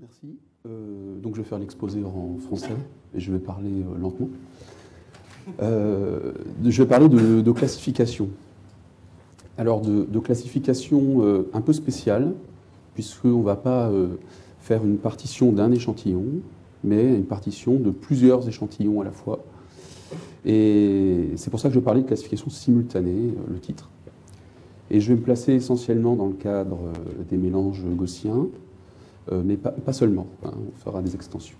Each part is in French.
Merci. Euh, donc je vais faire l'exposé en français et je vais parler euh, lentement. Euh, je vais parler de, classification. Alors de, classification un peu spéciale, puisqu'on ne va pas faire une partition d'un échantillon, mais une partition de plusieurs échantillons à la fois. Et c'est pour ça que je vais parler de classification simultanée, le titre. Et je vais me placer essentiellement dans le cadre des mélanges gaussiens, mais pas, seulement. Hein, on fera des extensions.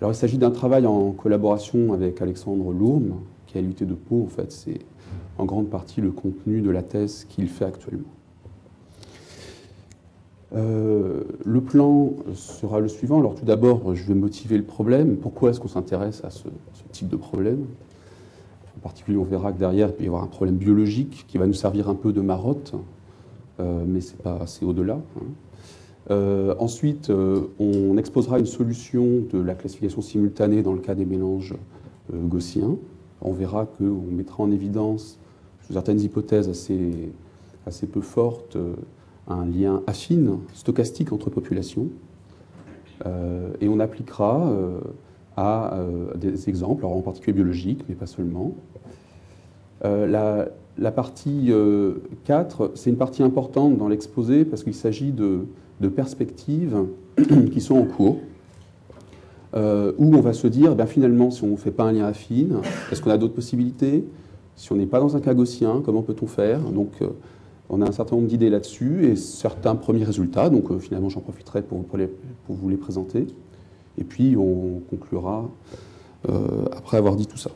Alors, il s'agit d'un travail en collaboration avec Alexandre Lourme, qui a l'UT de Pau. En fait, c'est en grande partie le contenu de la thèse qu'il fait actuellement. Euh, le plan sera le suivant. Alors tout d'abord, je vais motiver le problème. Pourquoi est-ce qu'on s'intéresse à ce, type de problème? En particulier, on verra que derrière, il peut y avoir un problème biologique qui va nous servir un peu de marotte, euh, mais c'est pas assez au-delà. Hein. Euh, ensuite, euh, on exposera une solution de la classification simultanée dans le cas des mélanges euh, gaussiens. On verra qu'on mettra en évidence, sous certaines hypothèses assez, assez peu fortes, un lien affine, stochastique entre populations. et on appliquera à des exemples, en particulier biologiques, mais pas seulement. La, la, partie 4, c'est une partie importante dans l'exposé parce qu'il s'agit de de perspectives qui sont en cours, euh, où on va se dire, ben finalement, si on ne fait pas un lien affine, est-ce qu'on a d'autres possibilités? Si on n'est pas dans un cas comment peut-on faire? Donc, euh, on a un certain nombre d'idées là-dessus et certains premiers résultats. Donc, euh, finalement, j'en profiterai pour, pour, vous les présenter. Et puis, on conclura après avoir dit tout ça.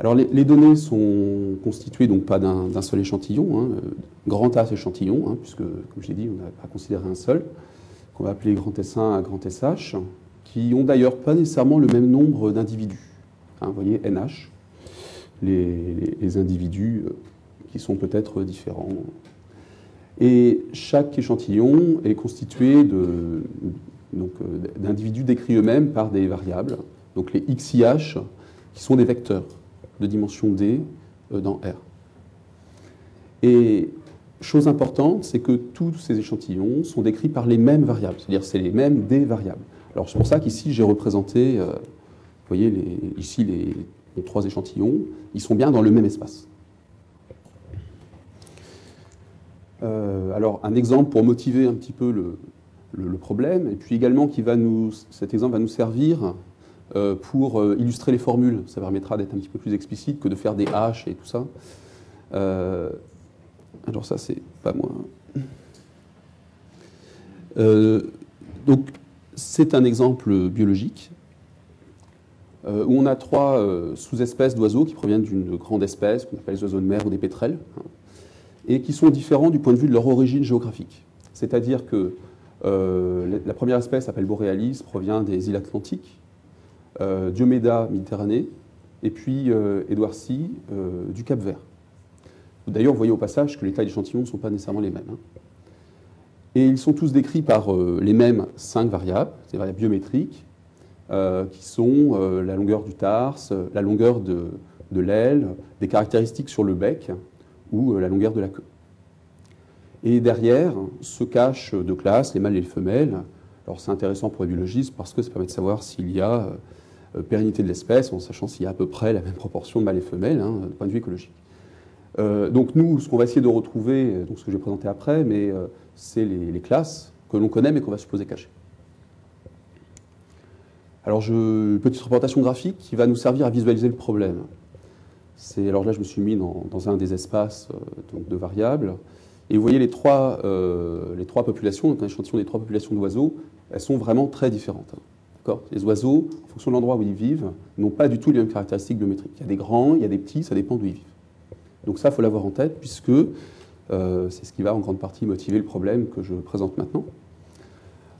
Alors les, données sont constituées donc pas d'un seul échantillon, hein, euh, grand A échantillon, hein, puisque comme j'ai dit, on n'a pas considéré un seul, qu'on va appeler grand S1 à grand SH, qui ont d'ailleurs pas nécessairement le même nombre d'individus. Hein, vous voyez, NH, les, individus euh, qui sont peut-être différents. Et chaque échantillon est constitué euh, d'individus décrits eux-mêmes par des variables, donc les XIH, qui sont des vecteurs de dimension D euh, dans R. Et chose importante, c'est que tous ces échantillons sont décrits par les mêmes variables, c'est-à-dire c'est les mêmes D variables. Alors c'est pour ça qu'ici j'ai représenté, euh, vous voyez les, ici les, trois échantillons, ils sont bien dans le même espace. Euh, alors un exemple pour motiver un petit peu le, le, problème, et puis également qui va nous, cet exemple va nous servir pour euh, illustrer les formules. Ça permettra d'être un petit peu plus explicite que de faire des H et tout ça. Euh, alors ça, c'est pas moi. donc, c'est un exemple biologique où on a trois sous-espèces d'oiseaux qui proviennent d'une grande espèce qu'on appelle les oiseaux de mer ou des pétrels, hein, et qui sont différents du point de vue de leur origine géographique. C'est-à-dire que la première espèce, s'appelle Borealis, provient des îles Atlantiques, euh, Diomeda Méditerranée, et puis euh, Édouard Sy euh, du Cap Vert. D'ailleurs, vous voyez au passage que les tailles d'échantillons ne sont pas nécessairement les mêmes. Hein. Et ils sont tous décrits par les mêmes cinq variables, ces variables biométriques, qui sont la longueur du tarse, la longueur de, l'aile, des caractéristiques sur le bec ou la longueur de la queue. Et derrière se cachent deux classes, les mâles et les femelles. Alors c'est intéressant pour les biologistes parce que ça permet de savoir s'il y a euh, pérennité de l'espèce, en sachant s'il y a à peu près la même proportion de mâles et femelles, hein, point de vue écologique. Euh, donc nous, ce qu'on va essayer de retrouver, donc ce que je vais présenter après, mais euh, c'est les, classes que l'on connaît mais qu'on va supposer cachées. Alors, je, petite représentation graphique qui va nous servir à visualiser le problème. Alors là, je me suis mis dans, un des espaces de variables. Et vous voyez les trois, les trois populations, donc un échantillon des trois populations d'oiseaux, elles sont vraiment très différentes. Les oiseaux, en fonction de l'endroit où ils vivent, n'ont pas du tout les mêmes caractéristiques biométriques. Il y a des grands, il y a des petits, ça dépend d'où ils vivent. Donc ça, il faut l'avoir en tête, puisque euh, c'est ce qui va en grande partie motiver le problème que je présente maintenant.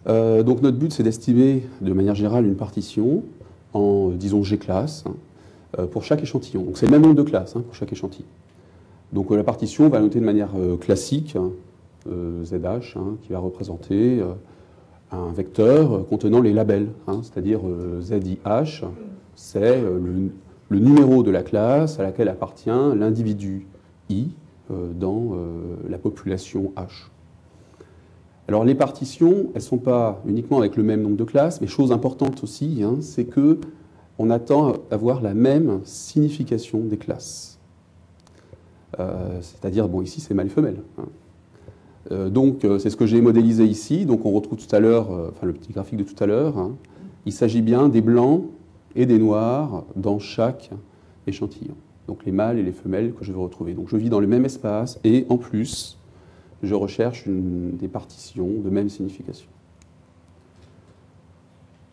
Euh, donc notre but, c'est d'estimer de manière générale une partition en, disons, G classe hein, euh, pour chaque échantillon. Donc c'est le même nombre de classes hein, pour chaque échantillon. Donc la partition va noter de manière classique hein, ZH, qui va représenter un vecteur contenant les labels, hein, c'est-à-dire euh, ZIH, c'est euh, le, numéro de la classe à laquelle appartient l'individu I euh, dans la population H. Alors les partitions, elles ne sont pas uniquement avec le même nombre de classes, mais chose importante aussi, hein, c'est que on attend avoir la même signification des classes. Euh, c'est-à-dire, bon, ici c'est mâle et femelle. Hein. Euh, donc c'est ce que j'ai modélisé ici. Donc on retrouve tout à l'heure, enfin le petit graphique de tout à l'heure. Hein. Il s'agit bien des blancs et des noirs dans chaque échantillon. Donc les mâles et les femelles que je vais retrouver. Donc je vis dans le même espace et en plus, je recherche des partitions de même signification.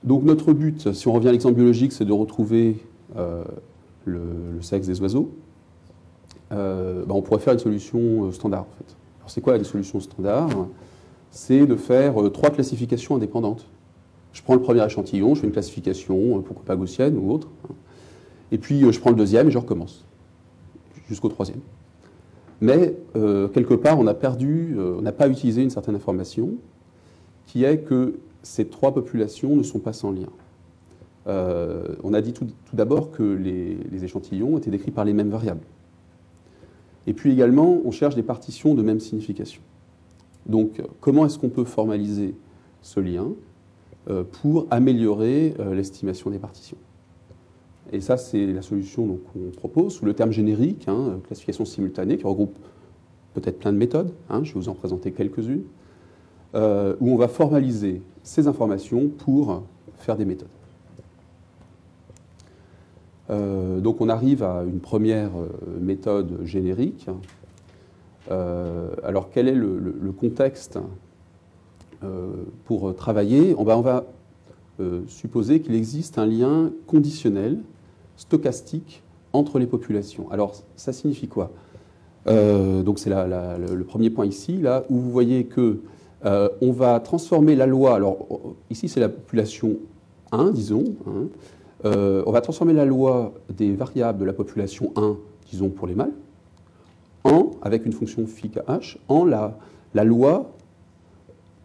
Donc notre but, si on revient à l'exemple biologique, c'est de retrouver euh, le, sexe des oiseaux. Euh, ben, on pourrait faire une solution euh, standard en fait. C'est quoi la solution standard? C'est de faire trois classifications indépendantes. Je prends le premier échantillon, je fais une classification, pourquoi pas gaussienne ou autre. Et puis je prends le deuxième et je recommence jusqu'au troisième. Mais euh, quelque part, on a perdu, euh, on n'a pas utilisé une certaine information, qui est que ces trois populations ne sont pas sans lien. Euh, on a dit tout, d'abord que les, échantillons étaient décrits par les mêmes variables. Et puis également, on cherche des partitions de même signification. Donc, comment est-ce qu'on peut formaliser ce lien pour améliorer l'estimation des partitions? Et ça, c'est la solution qu'on propose sous le terme générique, hein, classification simultanée, qui regroupe peut-être plein de méthodes. Hein, je vais vous en présenter quelques-unes, euh, où on va formaliser ces informations pour faire des méthodes. Euh, donc on arrive à une première euh, méthode générique. alors quel est le, contexte pour travailler? On va supposer qu'il existe un lien conditionnel stochastique entre les populations. Alors, ça signifie quoi? Euh, Donc, c'est le premier point ici, là, où vous voyez que euh, on va transformer la loi. Alors, ici, c'est la population 1, disons. Hein. Euh, on va transformer la loi des variables de la population 1, disons pour les mâles, en, avec une fonction phi en la, loi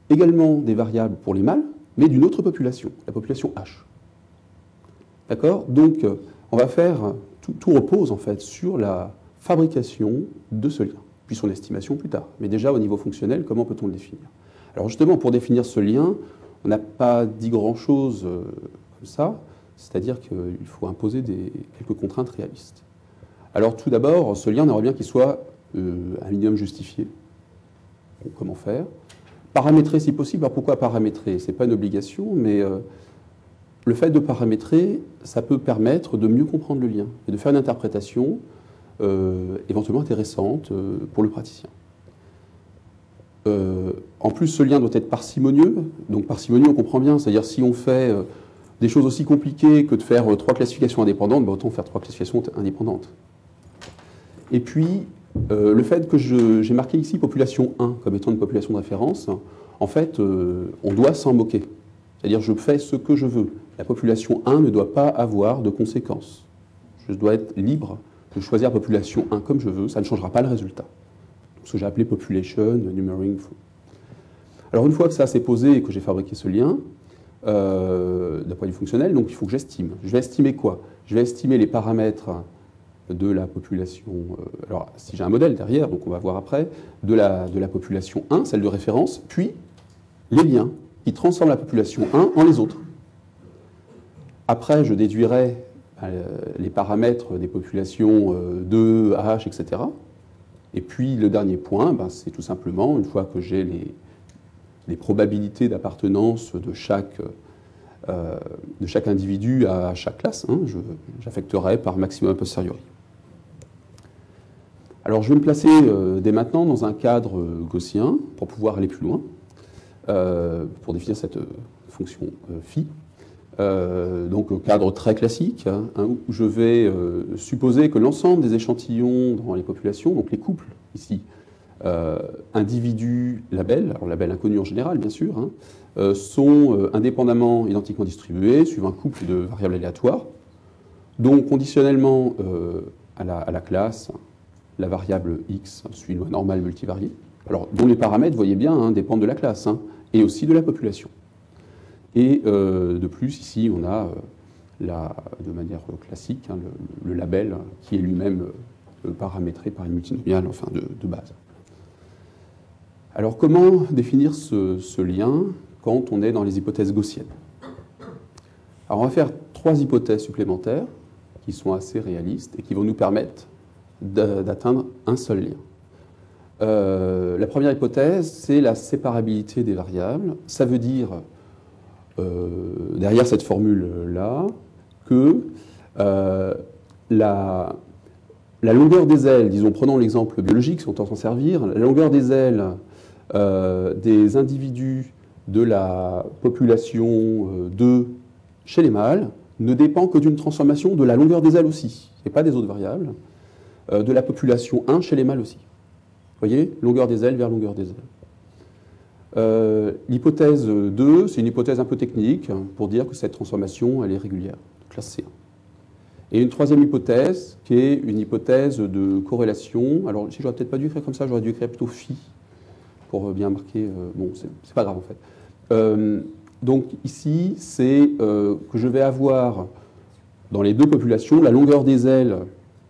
également des variables pour les mâles, mais d'une autre population, la population H. D'accord? Donc, on va faire, tout, repose en fait sur la fabrication de ce lien, puis son estimation plus tard. Mais déjà au niveau fonctionnel, comment peut-on le définir? Alors justement, pour définir ce lien, on n'a pas dit grand-chose euh, comme ça, c'est-à-dire qu'il faut imposer des, quelques contraintes réalistes. Alors tout d'abord, ce lien, on aimerait bien qu'il soit euh, un minimum justifié. comment faire? Paramétrer si possible. Alors pourquoi paramétrer? Ce n'est pas une obligation, mais euh, le fait de paramétrer, ça peut permettre de mieux comprendre le lien et de faire une interprétation euh, éventuellement intéressante pour le praticien. En plus, ce lien doit être parcimonieux. Donc parcimonieux, on comprend bien, c'est-à-dire si on fait des choses aussi compliquées que de faire trois classifications indépendantes, ben, autant faire trois classifications indépendantes. Et puis, le fait que j'ai marqué ici population 1 comme étant une population de référence, en fait, on doit s'en moquer. C'est-à-dire je fais ce que je veux. La population 1 ne doit pas avoir de conséquences. Je dois être libre de choisir la population 1 comme je veux, ça ne changera pas le résultat. Ce que j'ai appelé population numbering Alors une fois que ça s'est posé et que j'ai fabriqué ce lien, euh, d'un point de vue fonctionnel, donc il faut que j'estime. Je vais estimer quoi? Je vais estimer les paramètres de la population, euh, alors si j'ai un modèle derrière, donc on va voir après, de la, de la population 1, celle de référence, puis les liens qui transforment la population 1 en les autres. Après, je déduirai euh, les paramètres des populations 2, euh, H, etc. Et puis le dernier point, ben, c'est tout simplement, une fois que j'ai les, probabilités d'appartenance de chaque, euh, de chaque individu à chaque classe, hein, j'affecterai par maximum a posteriori. Alors je vais me placer dès maintenant dans un cadre gaussien pour pouvoir aller plus loin, pour définir cette fonction phi. Euh, donc cadre très classique, hein, hein, où je vais euh, supposer que l'ensemble des échantillons dans les populations, donc les couples ici, euh, individus labels, alors labels inconnus en général bien sûr, hein, euh, sont indépendamment identiquement distribués suivant un couple de variables aléatoires. Donc conditionnellement à la, la, classe, la variable x suit une loi normale multivariée, alors dont les paramètres, voyez bien, dépendent de la classe et aussi de la population. Et euh, de plus, ici, on a, euh, de manière classique, hein, le, label qui est lui-même euh, paramétré par une multinomiale enfin, de, base. Alors comment définir ce, lien quand on est dans les hypothèses gaussiennes? Alors on va faire trois hypothèses supplémentaires qui sont assez réalistes et qui vont nous permettre d'atteindre un seul lien. Euh, la première hypothèse, c'est la séparabilité des variables. Ça veut dire, euh, derrière cette formule-là, que euh, la, longueur des ailes, disons, prenons l'exemple biologique, si on tente s'en servir, la longueur des ailes des individus de la population 2 chez les mâles ne dépend que d'une transformation de la longueur des ailes aussi, et pas des autres variables, de la population 1 chez les mâles aussi. Vous voyez Longueur des ailes vers longueur des ailes. Euh, l'hypothèse 2, c'est une hypothèse un peu technique pour dire que cette transformation, elle est régulière, classe C1. Et une troisième hypothèse, qui est une hypothèse de corrélation. Alors, si j'aurais peut-être pas dû écrire comme ça, j'aurais dû écrire plutôt phi, pour bien marquer. Euh, bon, c'est pas grave en fait. Euh, donc, ici, c'est que je vais avoir dans les deux populations la longueur des ailes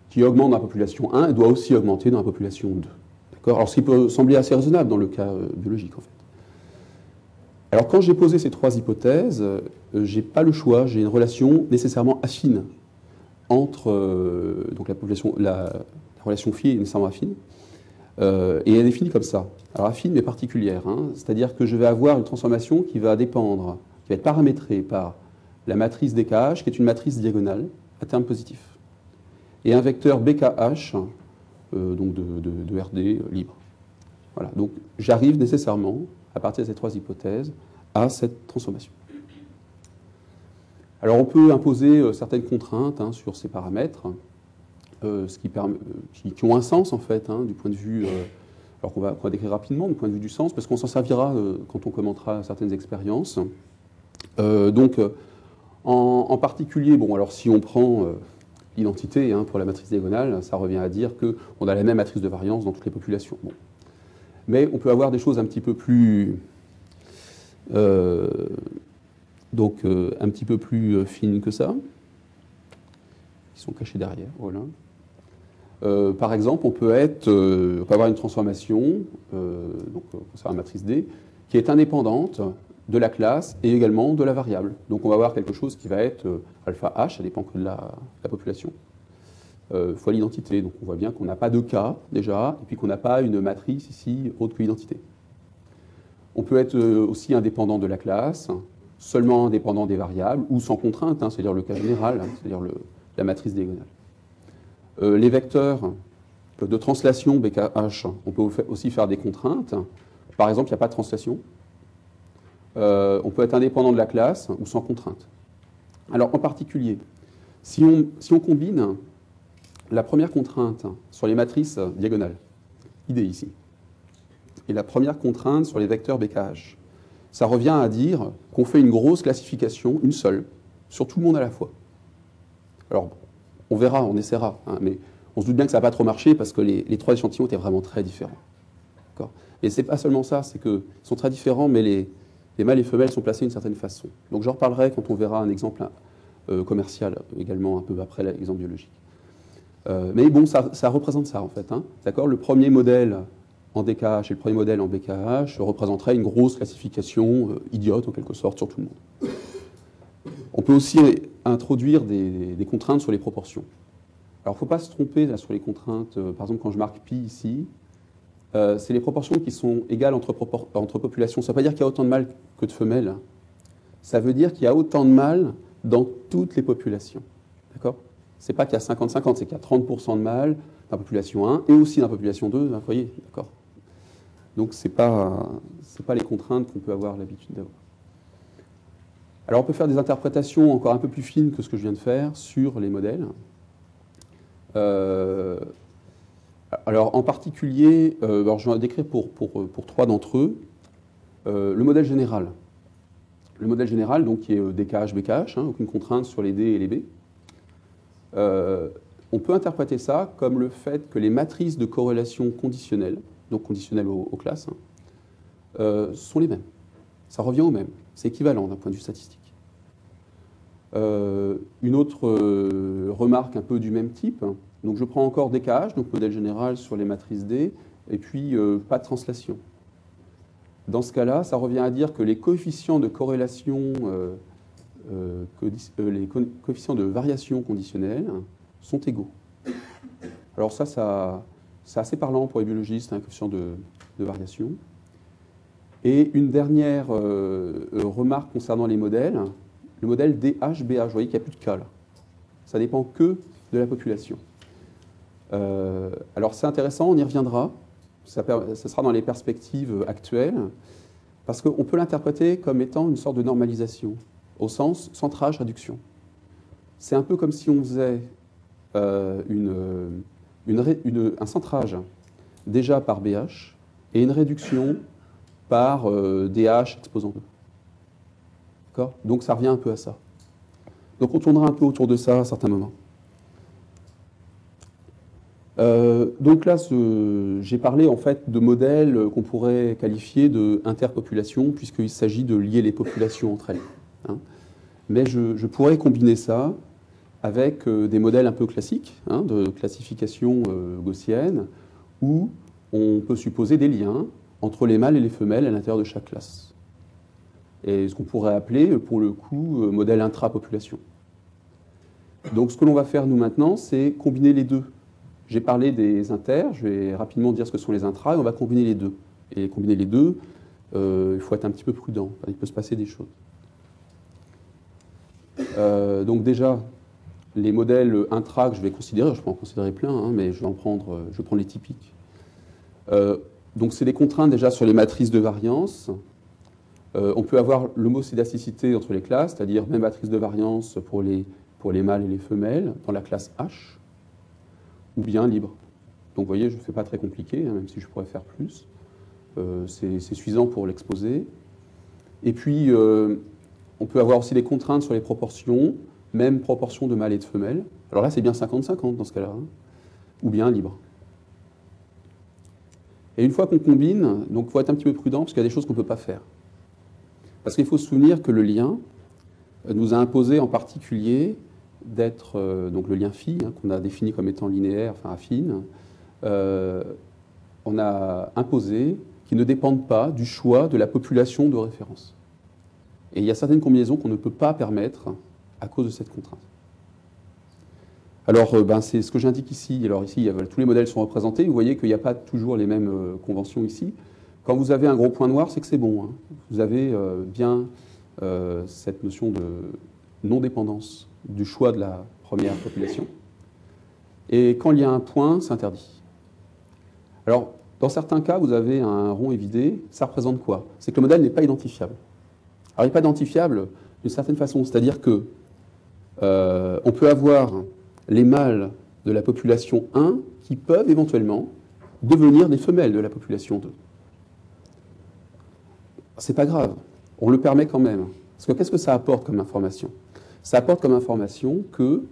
qui augmente dans la population 1 et doit aussi augmenter dans la population 2. Alors, ce qui peut sembler assez raisonnable dans le cas euh, biologique, en fait. Alors, quand j'ai posé ces trois hypothèses, euh, j'ai pas le choix, j'ai une relation nécessairement affine entre euh, donc la population, la, relation phi est nécessairement affine, et elle est définie comme ça. Alors affine mais particulière, hein. c'est-à-dire que je vais avoir une transformation qui va dépendre, qui va être paramétrée par la matrice DKH, qui est une matrice diagonale à terme positif, et un vecteur BKH euh, donc de, RD euh, libre. Voilà. Donc j'arrive nécessairement, à partir de ces trois hypothèses, à cette transformation. Alors on peut imposer euh, certaines contraintes hein, sur ces paramètres, ce qui, ont un sens en fait, hein, du point de vue, alors qu'on va, décrire rapidement, du point de vue du sens, parce qu'on s'en servira quand on commentera certaines expériences. donc en, particulier, bon alors si on prend identité hein, pour la matrice diagonale, ça revient à dire qu'on a la même matrice de variance dans toutes les populations. Mais on peut avoir des choses un petit peu plus... Euh, donc euh, un petit peu plus euh, fines que ça, qui sont cachées derrière. Voilà. Par exemple, on peut, être, on peut avoir une transformation, donc concernant la matrice D, qui est indépendante de la classe et également de la variable. Donc on va avoir quelque chose qui va être euh, alpha h, ça dépend que de la, population, euh, fois l'identité. Donc on voit bien qu'on n'a pas de cas déjà, et puis qu'on n'a pas une matrice ici autre que l'identité. On peut être euh, aussi indépendant de la classe, seulement indépendant des variables, ou sans contrainte, hein, c'est-à-dire le cas général, hein, c'est-à-dire la matrice diagonale. Les vecteurs de translation BKH, on peut aussi faire des contraintes. Par exemple, il n'y a pas de translation, euh, on peut être indépendant de la classe ou sans contrainte. Alors en particulier, si on, si on combine la première contrainte sur les matrices diagonales, ID ici, et la première contrainte sur les vecteurs BKH, ça revient à dire qu'on fait une grosse classification, une seule, sur tout le monde à la fois. Alors, on verra, on essaiera, hein, mais on se doute bien que ça n'a pas trop marché parce que les, trois échantillons étaient vraiment très différents. Et c'est pas seulement ça, c'est qu'ils sont très différents, mais les, les mâles et femelles sont placés d'une certaine façon. Donc j'en reparlerai quand on verra un exemple euh, commercial également un peu après l'exemple biologique. Euh, mais bon, ça, représente ça en fait. Hein. D'accord? Le premier modèle en DKH et le premier modèle en BKH représenteraient une grosse classification euh, idiote en quelque sorte sur tout le monde. On peut aussi introduire des, contraintes sur les proportions. Alors il ne faut pas se tromper sur les contraintes. par exemple, quand je marque pi ici, euh, c'est les proportions qui sont égales entre, populations. Ça ne veut pas dire qu'il y a autant de mâles que de femelles. Ça veut dire qu'il y a autant de mâles dans toutes les populations. D'accord? C'est pas qu'il y a 50-50, c'est qu'il y a 30% de mâles dans la population 1 et aussi dans la population 2, vous voyez, d'accord? Donc ce n'est pas, pas les contraintes qu'on peut avoir l'habitude d'avoir. Alors on peut faire des interprétations encore un peu plus fines que ce que je viens de faire sur les modèles. Euh, alors en particulier, euh, je vais décrire pour, trois d'entre eux, euh, le modèle général. Le modèle général, donc, qui est DKH, BKH, hein, aucune contrainte sur les D et les B. on peut interpréter ça comme le fait que les matrices de corrélation conditionnelles, donc conditionnelles aux, classes, hein, sont les mêmes. Ça revient au même. C'est équivalent d'un point de vue statistique. une autre remarque un peu du même type, donc je prends encore DKH, donc modèle général sur les matrices D, et puis euh, pas de translation. dans ce cas-là, ça revient à dire que les coefficients de corrélation, les coefficients de variation conditionnelle sont égaux. Alors ça, ça c'est assez parlant pour les biologistes, un coefficient de, variation. Et une dernière remarque concernant les modèles, le modèle DH-BH, vous voyez qu'il n'y a plus de cas là. Ça dépend que de la population. Euh, alors c'est intéressant, on y reviendra. Ça, sera dans les perspectives actuelles, parce qu'on peut l'interpréter comme étant une sorte de normalisation, au sens centrage-réduction. C'est un peu comme si on faisait euh, un centrage déjà par BH et une réduction par euh, DH exposant 2. Donc ça revient un peu à ça. Donc on tournera un peu autour de ça à certains moments. Euh, donc là, j'ai parlé en fait de modèles qu'on pourrait qualifier de interpopulation, puisqu'il s'agit de lier les populations entre elles. Hein. Mais je, pourrais combiner ça avec euh, des modèles un peu classiques, hein, de classification gaussienne, où on peut supposer des liens entre les mâles et les femelles à l'intérieur de chaque classe. Et ce qu'on pourrait appeler, pour le coup, modèle intrapopulation. Donc ce que l'on va faire nous maintenant, c'est combiner les deux. J'ai parlé des inters, je vais rapidement dire ce que sont les intras, et on va combiner les deux. Et combiner les deux, euh, il faut être un petit peu prudent, il peut se passer des choses. Euh, donc déjà, les modèles intra que je vais considérer, je peux en considérer plein, hein, mais je vais en prendre, je vais prendre les typiques. Euh, donc c'est des contraintes déjà sur les matrices de variance. on peut avoir l'homocédasticité entre les classes, c'est-à-dire même matrice de variance pour les, pour les mâles et les femelles dans la classe H ou bien libre. Donc vous voyez, je ne fais pas très compliqué, hein, même si je pourrais faire plus. Euh, c'est suffisant pour l'exposer. Et puis, euh, on peut avoir aussi des contraintes sur les proportions, même proportion de mâles et de femelles. Alors là, c'est bien 50-50 dans ce cas-là, hein, ou bien libre. Et une fois qu'on combine, il faut être un petit peu prudent, parce qu'il y a des choses qu'on ne peut pas faire. Parce qu'il faut se souvenir que le lien nous a imposé en particulier d'être euh, donc le lien phi, hein, qu'on a défini comme étant linéaire, enfin affine, euh, on a imposé qu'il ne dépendent pas du choix de la population de référence. Et il y a certaines combinaisons qu'on ne peut pas permettre à cause de cette contrainte. Alors, euh, ben, c'est ce que j'indique ici. Alors ici, tous les modèles sont représentés. Vous voyez qu'il n'y a pas toujours les mêmes conventions ici. Quand vous avez un gros point noir, c'est que c'est bon. Hein. Vous avez bien cette notion de non-dépendance du choix de la première population. Et quand il y a un point, c'est interdit. Alors, dans certains cas, vous avez un rond évidé. Ça représente quoi? C'est que le modèle n'est pas identifiable. Alors, il n'est pas identifiable d'une certaine façon. C'est-à-dire que euh, on peut avoir les mâles de la population 1 qui peuvent éventuellement devenir des femelles de la population 2. C'est pas grave. On le permet quand même. Parce que qu'est-ce que ça apporte comme information? Ça apporte comme information que,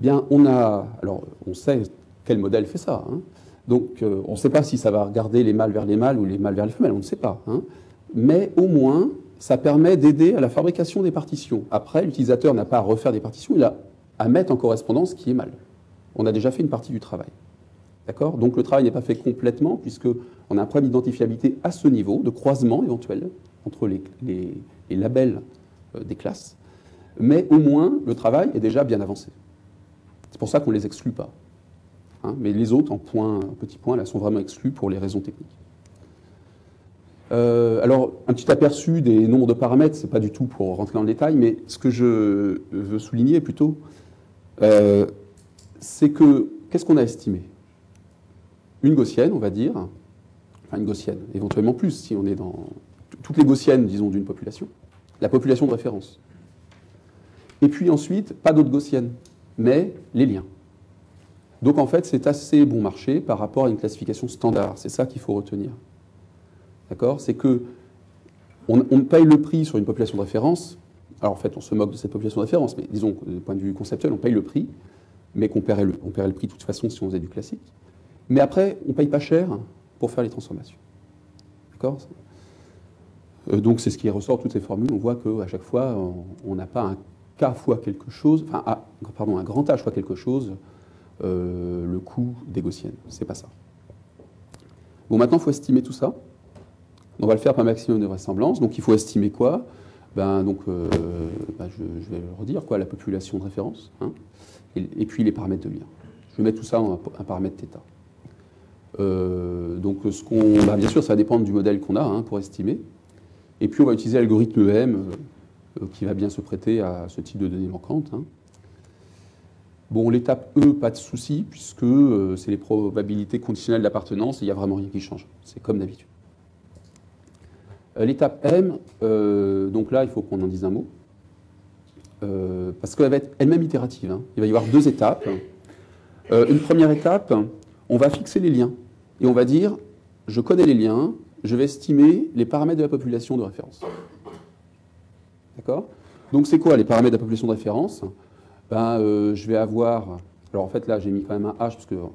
bien, on a, alors on sait quel modèle fait ça. Hein. Donc, euh, on ne sait pas si ça va regarder les mâles vers les mâles ou les mâles vers les femelles, on ne sait pas. Hein. Mais au moins, ça permet d'aider à la fabrication des partitions. Après, l'utilisateur n'a pas à refaire des partitions, il a à mettre en correspondance ce qui est mal. On a déjà fait une partie du travail. D'accord? Donc le travail n'est pas fait complètement, puisqu'on a un problème d'identifiabilité à ce niveau, de croisement éventuel entre les, labels euh, des classes mais au moins le travail est déjà bien avancé. C'est pour ça qu'on ne les exclut pas. Hein? mais les autres, en, point, en petit point, là, sont vraiment exclus pour les raisons techniques. Euh, alors, un petit aperçu des nombres de paramètres, ce n'est pas du tout pour rentrer dans le détail, mais ce que je veux souligner plutôt, euh, c'est que, qu'est-ce qu'on a estimé? Une gaussienne, on va dire, enfin une gaussienne, éventuellement plus, si on est dans toutes les gaussiennes, disons, d'une population, la population de référence. Et puis ensuite, pas d'autres gaussiennes, mais les liens. Donc en fait, c'est assez bon marché par rapport à une classification standard. C'est ça qu'il faut retenir. D'accord? C'est que on, paye le prix sur une population de référence. Alors en fait, on se moque de cette population de référence, mais disons, du point de vue conceptuel, on paye le prix, mais qu'on paierait le, on paierait le prix de toute façon si on faisait du classique. Mais après, on paye pas cher pour faire les transformations. D'accord? Euh, Donc c'est ce qui ressort de toutes ces formules. On voit qu'à chaque fois, on n'a pas un K fois quelque chose, enfin, pardon, un grand H fois quelque chose, euh, le coût des gaussiennes. C'est pas ça. Bon, maintenant, il faut estimer tout ça. On va le faire par maximum de vraisemblance. Donc il faut estimer quoi? Ben, donc, euh, ben, je, vais le redire, quoi, la population de référence, hein, et, puis les paramètres de lien. Je vais mettre tout ça en un, paramètre θ. Euh, donc, ben, bien sûr, ça va dépendre du modèle qu'on a hein, pour estimer. Et puis, on va utiliser l'algorithme EM euh, qui va bien se prêter à ce type de données manquantes. Hein. Bon, l'étape E, pas de souci, puisque c'est les probabilités conditionnelles d'appartenance il n'y a vraiment rien qui change. C'est comme d'habitude. Euh, l'étape M, euh, donc là, il faut qu'on en dise un mot, euh, parce qu'elle va être elle-même itérative. Hein. Il va y avoir deux étapes. une première étape, on va fixer les liens, et on va dire, je connais les liens, je vais estimer les paramètres de la population de référence. D'accord? Donc c'est quoi les paramètres de la population de référence? Ben, Je vais avoir, alors en fait là j'ai mis quand même un H, parce que en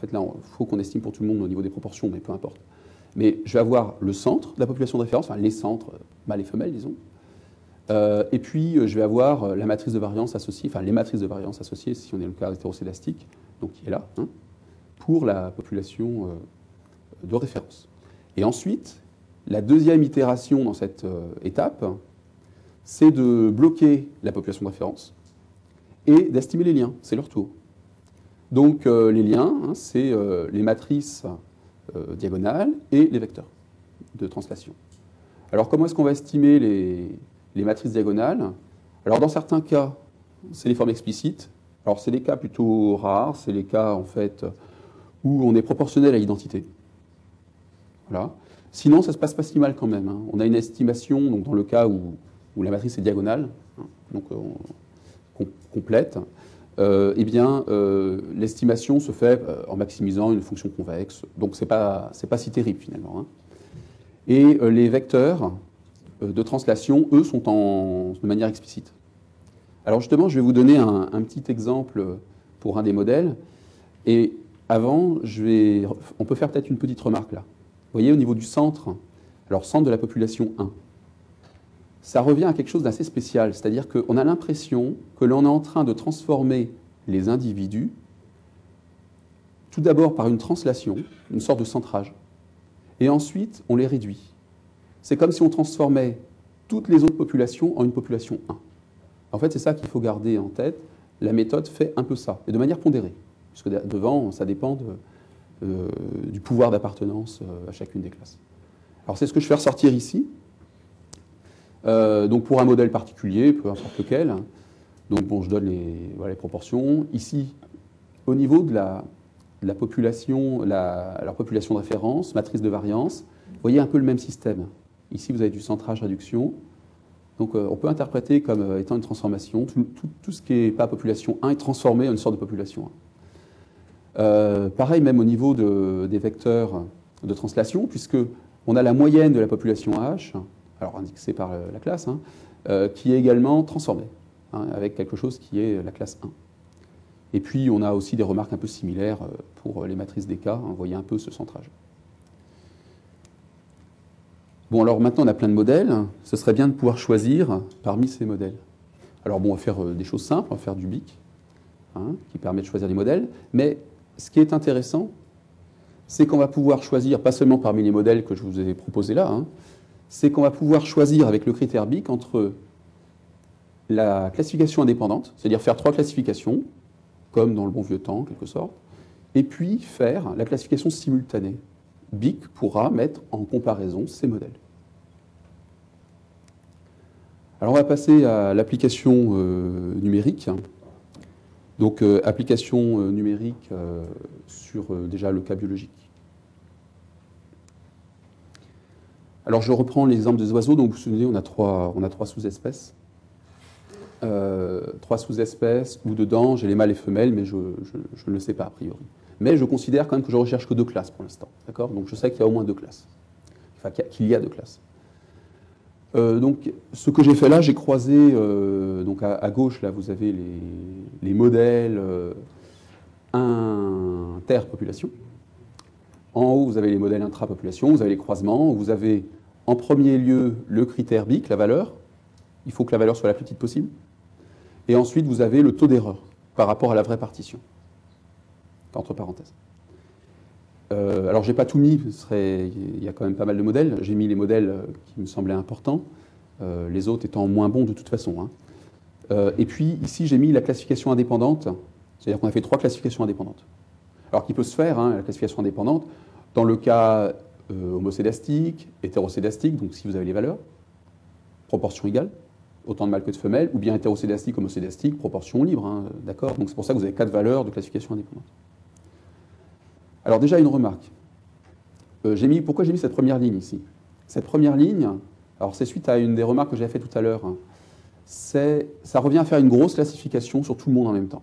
fait là faut qu'on estime pour tout le monde au niveau des proportions, mais peu importe. Mais je vais avoir le centre de la population de référence, enfin les centres, mâles et femelles, disons. Euh, et puis, euh, je vais avoir euh, la matrice de variance associée, enfin les matrices de variance associées, si on est le cas hétérocédastique, donc qui est là, hein, pour la population de référence. Et ensuite, la deuxième itération dans cette étape, c'est de bloquer la population de référence et d'estimer les liens. C'est leur tour. Donc, les liens, hein, c'est les matrices euh, diagonales et les vecteurs de translation. Alors comment est-ce qu'on va estimer les, matrices diagonales? Alors dans certains cas, c'est les formes explicites. Alors c'est des cas plutôt rares, c'est les cas en fait où on est proportionnel à l'identité. Voilà. Sinon, ça se passe pas si mal quand même. Hein. On a une estimation, donc dans le cas où, la matrice est diagonale, hein, donc euh, complète, euh, eh bien, euh, l'estimation se fait euh, en maximisant une fonction convexe. Donc, ce n'est pas, pas si terrible finalement. Hein. Et les vecteurs de translation, eux, sont en, de manière explicite. Alors justement, je vais vous donner un, petit exemple pour un des modèles. Et avant, je vais, on peut faire peut-être une petite remarque là. Vous voyez, au niveau du centre, alors centre de la population 1, ça revient à quelque chose d'assez spécial, c'est-à-dire qu'on a l'impression que l'on est en train de transformer les individus, tout d'abord par une translation, une sorte de centrage, et ensuite on les réduit. C'est comme si on transformait toutes les autres populations en une population 1. En fait, c'est ça qu'il faut garder en tête. La méthode fait un peu ça, et de manière pondérée, puisque devant, ça dépend euh, du pouvoir d'appartenance euh, à chacune des classes. Alors c'est ce que je fais ressortir ici. Euh, donc pour un modèle particulier, peu importe lequel, donc bon, je donne les, proportions. Ici, au niveau de la, population, la, population de référence, matrice de variance, vous voyez un peu le même système. Ici, vous avez du centrage-réduction. Donc euh, on peut interpréter comme euh, étant une transformation. Tout, ce qui n'est pas population 1 est transformé en une sorte de population 1. pareil même au niveau des vecteurs de translation, puisque on a la moyenne de la population H, alors indexé par la classe, hein, euh, qui est également transformé, hein, avec quelque chose qui est la classe 1. Et puis on a aussi des remarques un peu similaires euh, pour les matrices des cas, hein, vous voyez un peu ce centrage. Bon, alors maintenant on a plein de modèles, ce serait bien de pouvoir choisir parmi ces modèles. Alors bon, on va faire euh, des choses simples, on va faire du BIC, qui permet de choisir des modèles, mais ce qui est intéressant, c'est qu'on va pouvoir choisir, pas seulement parmi les modèles que je vous ai proposés là, c'est qu'on va pouvoir choisir avec le critère BIC entre la classification indépendante, c'est-à-dire faire trois classifications, comme dans le bon vieux temps en quelque sorte, et puis faire la classification simultanée. BIC pourra mettre en comparaison ces modèles. Alors on va passer à l'application euh, numérique. Donc euh, application euh, numérique sur déjà le cas biologique. Alors je reprends l'exemple des oiseaux. Donc vous vous souvenez, on a trois, a trois sous-espèces. Euh, trois sous-espèces où dedans j'ai les mâles et femelles, mais je, ne le sais pas a priori. Mais je considère quand même que je recherche que deux classes pour l'instant. D'accord? Donc je sais qu'il y a au moins deux classes. Enfin, qu'il y a deux classes. Euh, donc, ce que j'ai fait là, j'ai croisé, euh, donc à, gauche, là, vous avez les, les modèles interpopulation. En haut, vous avez les modèles intrapopulation, vous avez les croisements, vous avez en premier lieu le critère BIC, la valeur. Il faut que la valeur soit la plus petite possible. Et ensuite, vous avez le taux d'erreur par rapport à la vraie partition, entre parenthèses. Euh, alors, j'ai pas tout mis, il y a quand même pas mal de modèles. J'ai mis les modèles qui me semblaient importants, les autres étant moins bons de toute façon. Hein. et puis, ici, j'ai mis la classification indépendante, c'est-à-dire qu'on a fait trois classifications indépendantes. Alors, qui peut se faire, hein, la classification indépendante, dans le cas homocédastique, hétérocédastique, donc si vous avez les valeurs, proportion égale, autant de mâles que de femelles, ou bien hétérocédastique, homocédastique, proportion libre. Hein, d'accord Donc c'est pour ça que vous avez quatre valeurs de classification indépendante. Alors déjà une remarque. Euh, pourquoi j'ai mis cette première ligne ici? Cette première ligne, alors c'est suite à une des remarques que j'avais fait tout à l'heure, hein, ça revient à faire une grosse classification sur tout le monde en même temps.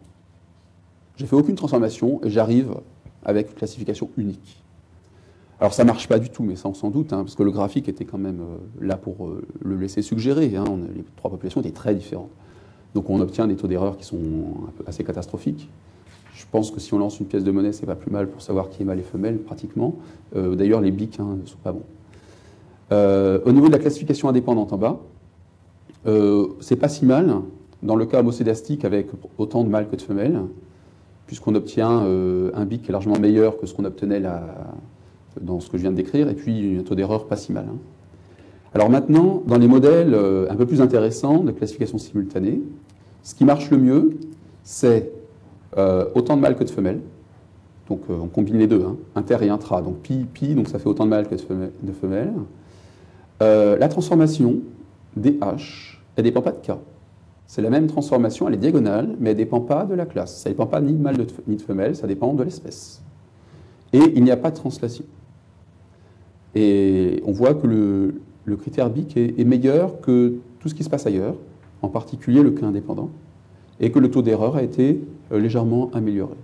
J'ai fait aucune transformation et j'arrive avec une classification unique. Alors ça marche pas du tout, mais ça on s'en doute, hein, parce que le graphique était quand même euh, là pour euh, le laisser suggérer. Hein. les trois populations étaient très différentes. Donc on obtient des taux d'erreur qui sont assez catastrophiques. Je pense que si on lance une pièce de monnaie, c'est pas plus mal pour savoir qui est mâle et femelle, pratiquement. Euh, d'ailleurs, les bics hein, ne sont pas bons. au niveau de la classification indépendante en bas, c'est pas si mal dans le cas homocédastique avec autant de mâles que de femelles, puisqu'on obtient un bic largement meilleur que ce qu'on obtenait dans ce que je viens de décrire, et puis un taux d'erreur pas si mal. Hein. Alors maintenant, dans les modèles euh, un peu plus intéressants de classification simultanée, ce qui marche le mieux, c'est euh, autant de mâles que de femelles. Donc euh, on combine les deux, hein, inter et intra. Donc pi, pi, donc ça fait autant de mâles que de femelles. la transformation DH, elle ne dépend pas de K. C'est la même transformation, elle est diagonale, mais elle ne dépend pas de la classe. Ça ne dépend pas ni de mâle ni de femelle, ça dépend de l'espèce. Et il n'y a pas de translation. Et on voit que le, critère BIC est, meilleur que tout ce qui se passe ailleurs, en particulier le cas indépendant, et que le taux d'erreur a été euh, légèrement amélioré.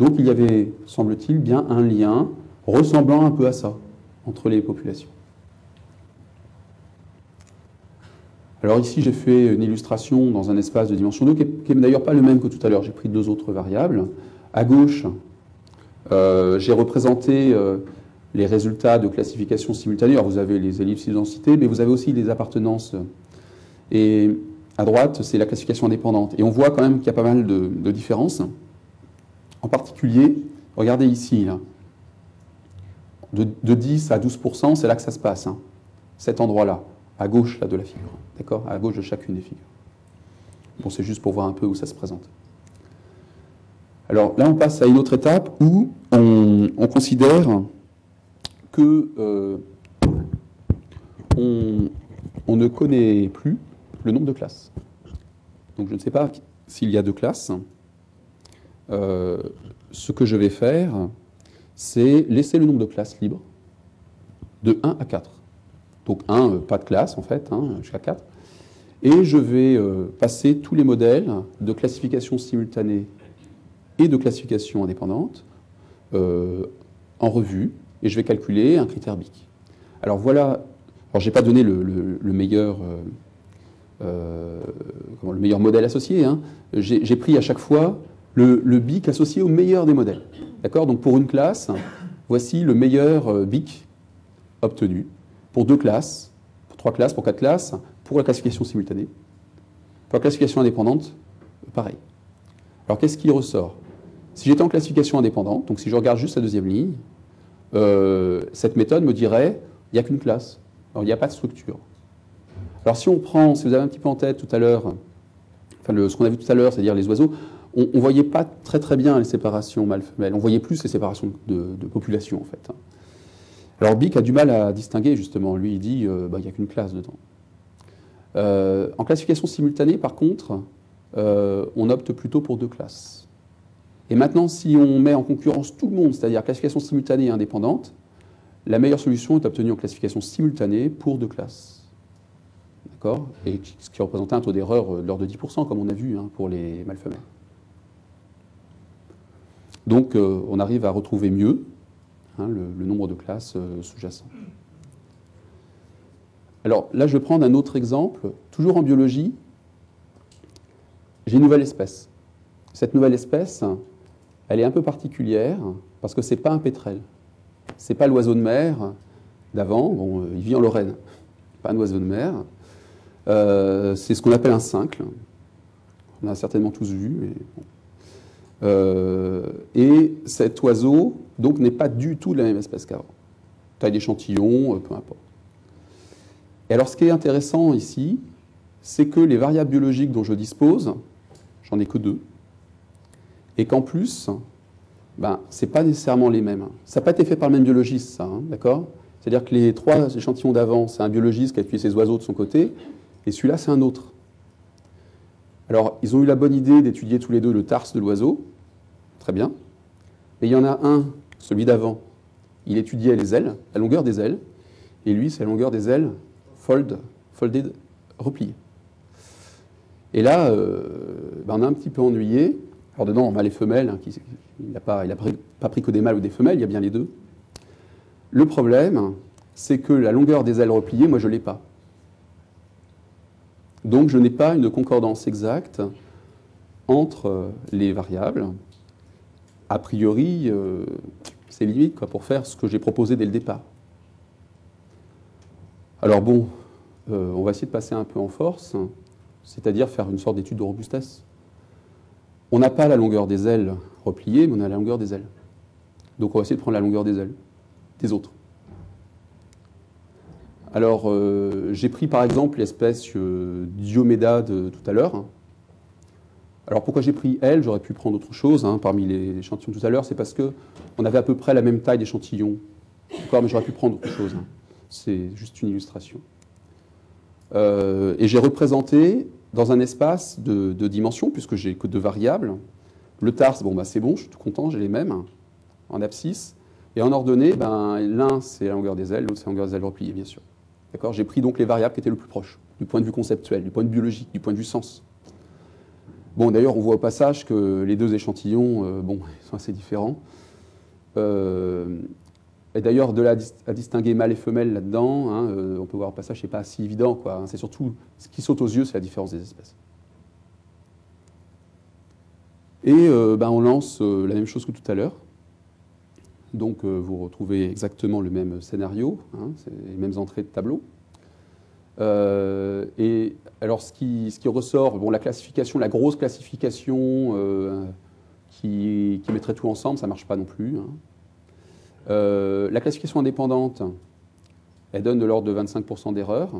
Donc il y avait, semble-t-il, bien un lien ressemblant un peu à ça entre les populations. Alors ici, j'ai fait une illustration dans un espace de dimension 2 qui n'est d'ailleurs pas le même que tout à l'heure. J'ai pris deux autres variables. À gauche, euh, j'ai représenté euh, les résultats de classification simultanée. Alors vous avez les ellipses densité, mais vous avez aussi les appartenances. Et à droite, c'est la classification indépendante. Et on voit quand même qu'il y a pas mal de, différences. En particulier, regardez ici, De, 10 à 12% c'est là que ça se passe. Hein. Cet endroit-là, à gauche là, de la figure. D'accord? À gauche de chacune des figures. Bon, c'est juste pour voir un peu où ça se présente. Alors là, on passe à une autre étape où on, on considère que euh, on, ne connaît plus le nombre de classes. Donc je ne sais pas s'il y a deux classes. Euh, ce que je vais faire, c'est laisser le nombre de classes libre de 1 à 4. Donc 1, euh, pas de classe en fait, hein, jusqu'à 4. Et je vais passer tous les modèles de classification simultanée et de classification indépendante en revue et je vais calculer un critère BIC. Alors voilà, alors je n'ai pas donné le, meilleur, euh, euh, le meilleur modèle associé, hein. j'ai pris à chaque fois le, BIC associé au meilleur des modèles. D'accord? Donc pour une classe, voici le meilleur euh, BIC obtenu. Pour deux classes, pour trois classes, pour quatre classes, pour la classification simultanée. Pour la classification indépendante, pareil. Alors qu'est-ce qui ressort? Si j'étais en classification indépendante, donc si je regarde juste la deuxième ligne, euh, cette méthode me dirait il n'y a qu'une classe. Alors, il n'y a pas de structure. Alors, si on prend, si vous avez un petit peu en tête tout à l'heure, ce qu'on a vu tout à l'heure, c'est-à-dire les oiseaux, on ne voyait pas très très bien les séparations mâles-femelles. On voyait plus les séparations de, population, en fait. Alors, Bic a du mal à distinguer, justement. Lui, il dit euh, bah, il n'y a qu'une classe dedans. Euh, en classification simultanée, par contre, on opte plutôt pour deux classes. Et maintenant, si on met en concurrence tout le monde, c'est-à-dire classification simultanée et indépendante, la meilleure solution est obtenue en classification simultanée pour deux classes. D'accord? Et ce qui représentait un taux d'erreur de l'ordre de 10%, comme on a vu hein, pour les mâles femelles. Donc, euh, on arrive à retrouver mieux hein, le, nombre de classes euh, sous-jacentes. Alors là, je vais prendre un autre exemple, toujours en biologie. J'ai une nouvelle espèce. Cette nouvelle espèce, elle est un peu particulière parce que ce n'est pas un pétrel. Ce n'est pas l'oiseau de mer d'avant. Bon, euh, il vit en Lorraine. Pas un oiseau de mer. Euh, c'est ce qu'on appelle un cincle. On a certainement tous vu. Et cet oiseau donc n'est pas du tout de la même espèce qu'avant. Taille d'échantillon, peu importe. Et alors ce qui est intéressant ici, c'est que les variables biologiques dont je dispose, j'en ai que deux, et qu'en plus, ben, ce n'est pas nécessairement les mêmes. Ça n'a pas été fait par le même biologiste, ça, hein, d'accord? C'est-à-dire que les trois échantillons d'avant, c'est un biologiste qui a tué ses oiseaux de son côté, et celui-là, c'est un autre. Alors, ils ont eu la bonne idée d'étudier tous les deux le tarse de l'oiseau, très bien, mais il y en a un, celui d'avant, il étudiait les ailes, la longueur des ailes, et lui, c'est la longueur des ailes fold, folded, repliées. Et là, euh, ben, on a un petit peu ennuyé, alors dedans, on a les femelles, hein, il n'a pas, pas, pris que des mâles ou des femelles, il y a bien les deux. Le problème, c'est que la longueur des ailes repliées, moi je ne l'ai pas. Donc je n'ai pas une concordance exacte entre euh, les variables. A priori, euh, c'est limite pour faire ce que j'ai proposé dès le départ. Alors bon, euh, on va essayer de passer un peu en force, c'est-à-dire faire une sorte d'étude de robustesse. On n'a pas la longueur des ailes repliées, mais on a la longueur des ailes. Donc on va essayer de prendre la longueur des ailes des autres. Alors, euh, j'ai pris par exemple l'espèce Diomeda de tout à l'heure. Alors pourquoi j'ai pris elle? J'aurais pu prendre autre chose hein, parmi les échantillons tout à l'heure. C'est parce qu'on avait à peu près la même taille d'échantillon. mais j'aurais pu prendre autre chose. Hein. C'est juste une illustration. Euh, et j'ai représenté dans un espace de, dimensions, puisque j'ai que deux variables. Le tarse, bon, bah, c'est bon, je suis tout content, j'ai les mêmes en abscisse. Et en ordonnée, ben, l'un c'est la longueur des ailes, l'autre c'est la longueur des ailes repliées, bien sûr. D'accord J'ai pris donc les variables qui étaient le plus proches, du point de vue conceptuel, du point de vue biologique, du point de vue sens. Bon, d'ailleurs, on voit au passage que les deux échantillons, euh, sont assez différents. Euh, et d'ailleurs, de là à distinguer mâle et femelle là-dedans, hein, euh, on peut voir au passage, c'est pas si évident. Hein. C'est surtout ce qui saute aux yeux, c'est la différence des espèces. Et ben, on lance la même chose que tout à l'heure. Donc vous retrouvez exactement le même scénario, hein, les mêmes entrées de tableau. Et alors ce qui, ressort, bon, la classification, la grosse classification qui, qui, mettrait tout ensemble, ça ne marche pas non plus. Euh, la classification indépendante, elle donne de l'ordre de 25% d'erreur,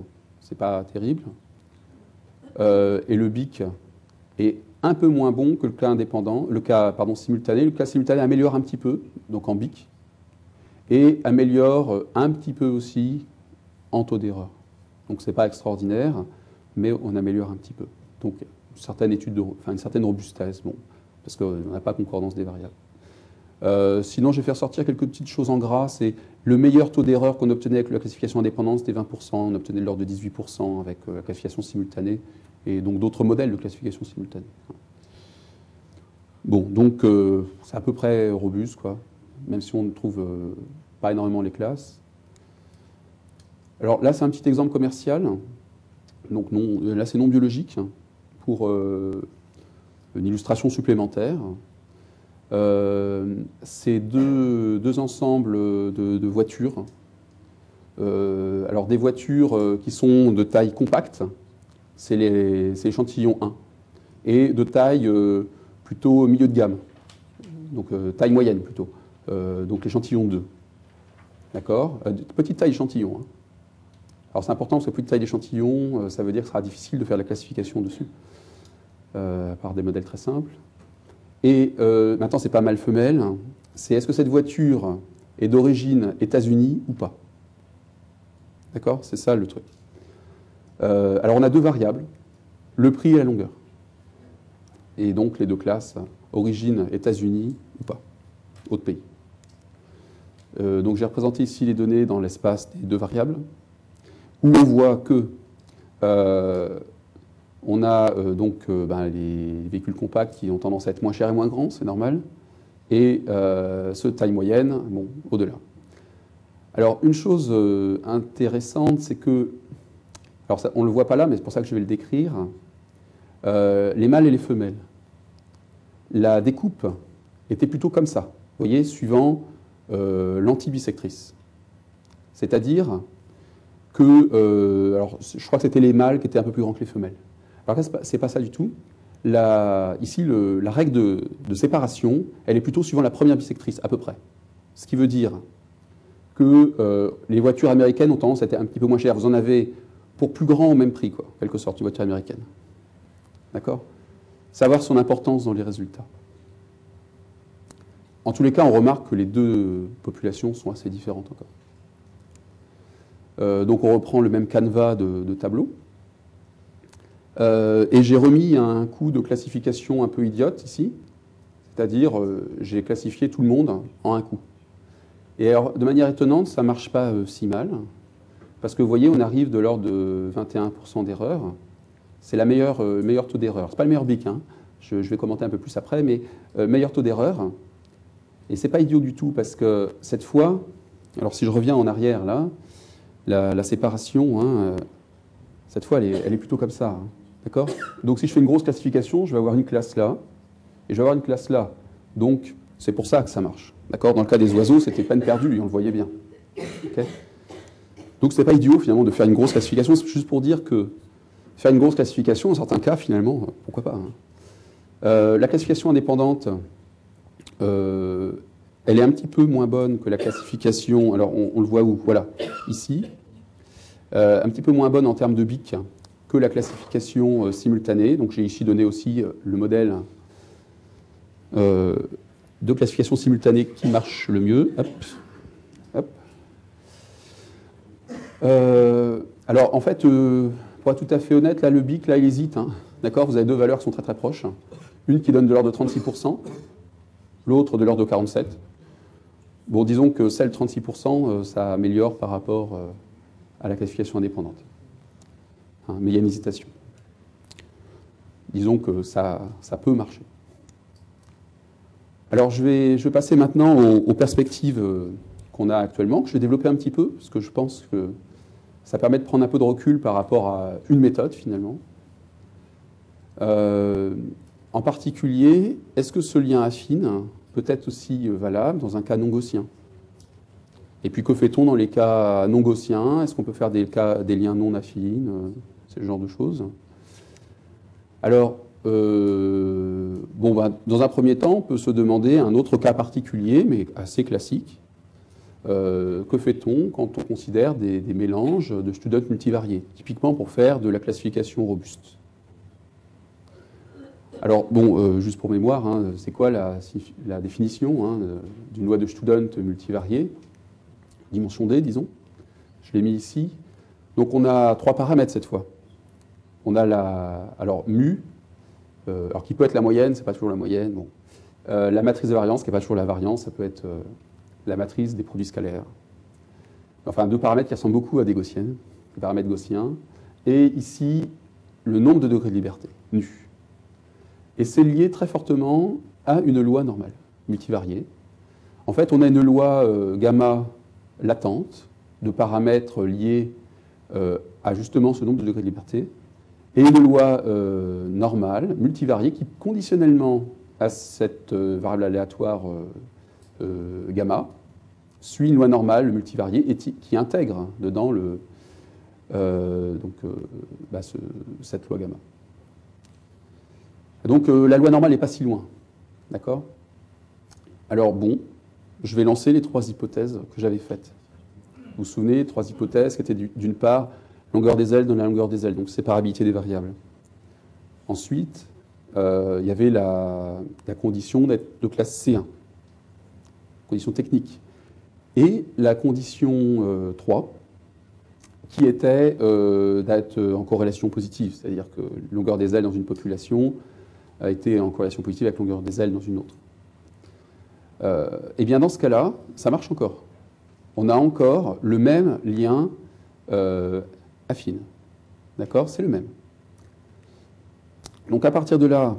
c'est pas terrible. Euh, et le BIC est un peu moins bon que le cas indépendant, le cas pardon, simultané. Le cas simultané améliore un petit peu, donc en BIC, et améliore un petit peu aussi en taux d'erreur. Donc c'est pas extraordinaire, mais on améliore un petit peu. Donc une certaine étude, de, enfin une certaine robustesse, bon, parce qu'on n'a pas concordance des variables. Euh, sinon, je vais faire sortir quelques petites choses en gras. C'est le meilleur taux d'erreur qu'on obtenait avec la classification indépendante, c'était 20%. On obtenait de l'ordre de 18% avec euh, la classification simultanée et donc d'autres modèles de classification simultanée. Bon, donc euh, c'est à peu près robuste, quoi, même si on ne trouve pas énormément les classes. Alors là, c'est un petit exemple commercial. Donc non, là, c'est non biologique pour une illustration supplémentaire. Euh, c'est deux, ensembles de, voitures. Euh, alors des voitures euh, qui sont de taille compacte, c'est l'échantillon 1, et de taille plutôt milieu de gamme, donc taille moyenne plutôt, donc l'échantillon 2. D'accord? Petite taille échantillon. Hein. Alors c'est important parce que petite taille d'échantillon, ça veut dire que ce sera difficile de faire la classification dessus, par des modèles très simples. Et euh, maintenant, c'est pas mâle-femelle, c'est est-ce que cette voiture est d'origine États-Unis ou pas? D'accord? C'est ça le truc. Euh, alors, on a deux variables, le prix et la longueur. Et donc, les deux classes, origine États-Unis ou pas, autre pays. Euh, donc, j'ai représenté ici les données dans l'espace des deux variables, où on voit que on a euh, donc euh, ben, les véhicules compacts qui ont tendance à être moins chers et moins grands, c'est normal, et euh, ceux de taille moyenne, bon, au-delà. Alors, une chose intéressante, c'est que, alors on ne le voit pas là, mais c'est pour ça que je vais le décrire, les mâles et les femelles. La découpe était plutôt comme ça, voyez, suivant l'antibisectrice. C'est-à-dire que, alors, je crois que c'était les mâles qui étaient un peu plus grands que les femelles. Alors là, ce n'est pas ça du tout. ici, la règle de, séparation, elle est plutôt suivant la première bisectrice, à peu près. Ce qui veut dire que euh, les voitures américaines ont tendance à être un petit peu moins chères. Vous en avez pour plus grand au même prix, quoi, quelque sorte, une voiture américaine. D'accord? Savoir son importance dans les résultats. En tous les cas, on remarque que les deux populations sont assez différentes encore. Euh, donc on reprend le même canevas de, tableau. Euh, et j'ai remis un coup de classification un peu idiote ici, c'est-à-dire euh, j'ai classifié tout le monde en un coup. Et alors, de manière étonnante, ça ne marche pas si mal, parce que vous voyez, on arrive de l'ordre de 21% d'erreur. C'est la meilleure, meilleur taux d'erreur. Ce n'est pas le meilleur BIC, hein. je, vais commenter un peu plus après, mais meilleur taux d'erreur. Et c'est pas idiot du tout, parce que cette fois, alors si je reviens en arrière là, la, séparation, hein, euh, cette fois, elle est, plutôt comme ça. Hein. D'accord? Donc si je fais une grosse classification, je vais avoir une classe là, et je vais avoir une classe là. Donc c'est pour ça que ça marche. D'accord? Dans le cas des oiseaux, c'était peine perdue, on le voyait bien. Donc, c'est pas idiot finalement de faire une grosse classification, c'est juste pour dire que faire une grosse classification, en certains cas, finalement, pourquoi pas. Hein. Euh, la classification indépendante, euh, elle est un petit peu moins bonne que la classification. Alors, on, le voit où? Voilà, ici. Euh, un petit peu moins bonne en termes de BIC que la classification euh, simultanée. Donc, j'ai ici donné aussi euh, le modèle de classification simultanée qui marche le mieux. alors, en fait, pour être tout à fait honnête, là, le BIC, là, il hésite. Hein. D'accord Vous avez deux valeurs qui sont très très proches. Une qui donne de l'ordre de 36%, l'autre de l'ordre de 47%. Bon, disons que celle 36%, euh, ça améliore par rapport euh, à la classification indépendante. Hein, mais il y a une hésitation. Disons que ça, ça peut marcher. Alors je vais, je vais passer maintenant aux, perspectives euh, qu'on a actuellement, que je vais développer un petit peu, parce que je pense que ça permet de prendre un peu de recul par rapport à une méthode finalement. en particulier, est-ce que ce lien affine peut être aussi euh, valable dans un cas non gaussien. Et puis que fait-on dans les cas non gaussiens Est-ce qu'on peut faire des, liens non affines euh, Ce genre de choses? Alors, euh, bon, bah, dans un premier temps, on peut se demander un autre cas particulier, mais assez classique. que fait-on quand on considère des, des mélanges de students multivariés, typiquement pour faire de la classification robuste alors, bon, euh, juste pour mémoire, hein, c'est quoi la, définition hein, d'une loi de Student multivariée? Dimension D, disons. Je l'ai mis ici. Donc, on a trois paramètres cette fois. On a la. Alors, mu, euh, alors qui peut être la moyenne, c'est pas toujours la moyenne. Bon. Euh, la matrice de variance, qui n'est pas toujours la variance, ça peut être la matrice des produits scalaires. Enfin, deux paramètres qui ressemblent beaucoup à des gaussiennes, les paramètres gaussiens. Et ici, le nombre de degrés de liberté, nu. Et c'est lié très fortement à une loi normale, multivariée. En fait, on a une loi euh, gamma latente de paramètres liés euh, à justement ce nombre de degrés de liberté, et une loi euh, normale, multivariée, qui conditionnellement à cette variable aléatoire gamma, suit une loi normale multivariée et qui intègre dedans donc, bah, cette loi gamma. Donc euh, la loi normale n'est pas si loin. D'accord? Alors bon, je vais lancer les trois hypothèses que j'avais faites. Vous vous souvenez, trois hypothèses qui étaient d'une part longueur des ailes dans la longueur des ailes, donc séparabilité des variables. Ensuite, euh, il y avait la, condition d'être de classe C1, condition technique. Et la condition 3, euh, qui était d'être en corrélation positive, c'est-à-dire que longueur des ailes dans une population a été en corrélation positive avec longueur des ailes dans une autre. et euh, eh bien dans ce cas-là, ça marche encore. On a encore le même lien euh, affine. D'accord? C'est le même. Donc à partir de là,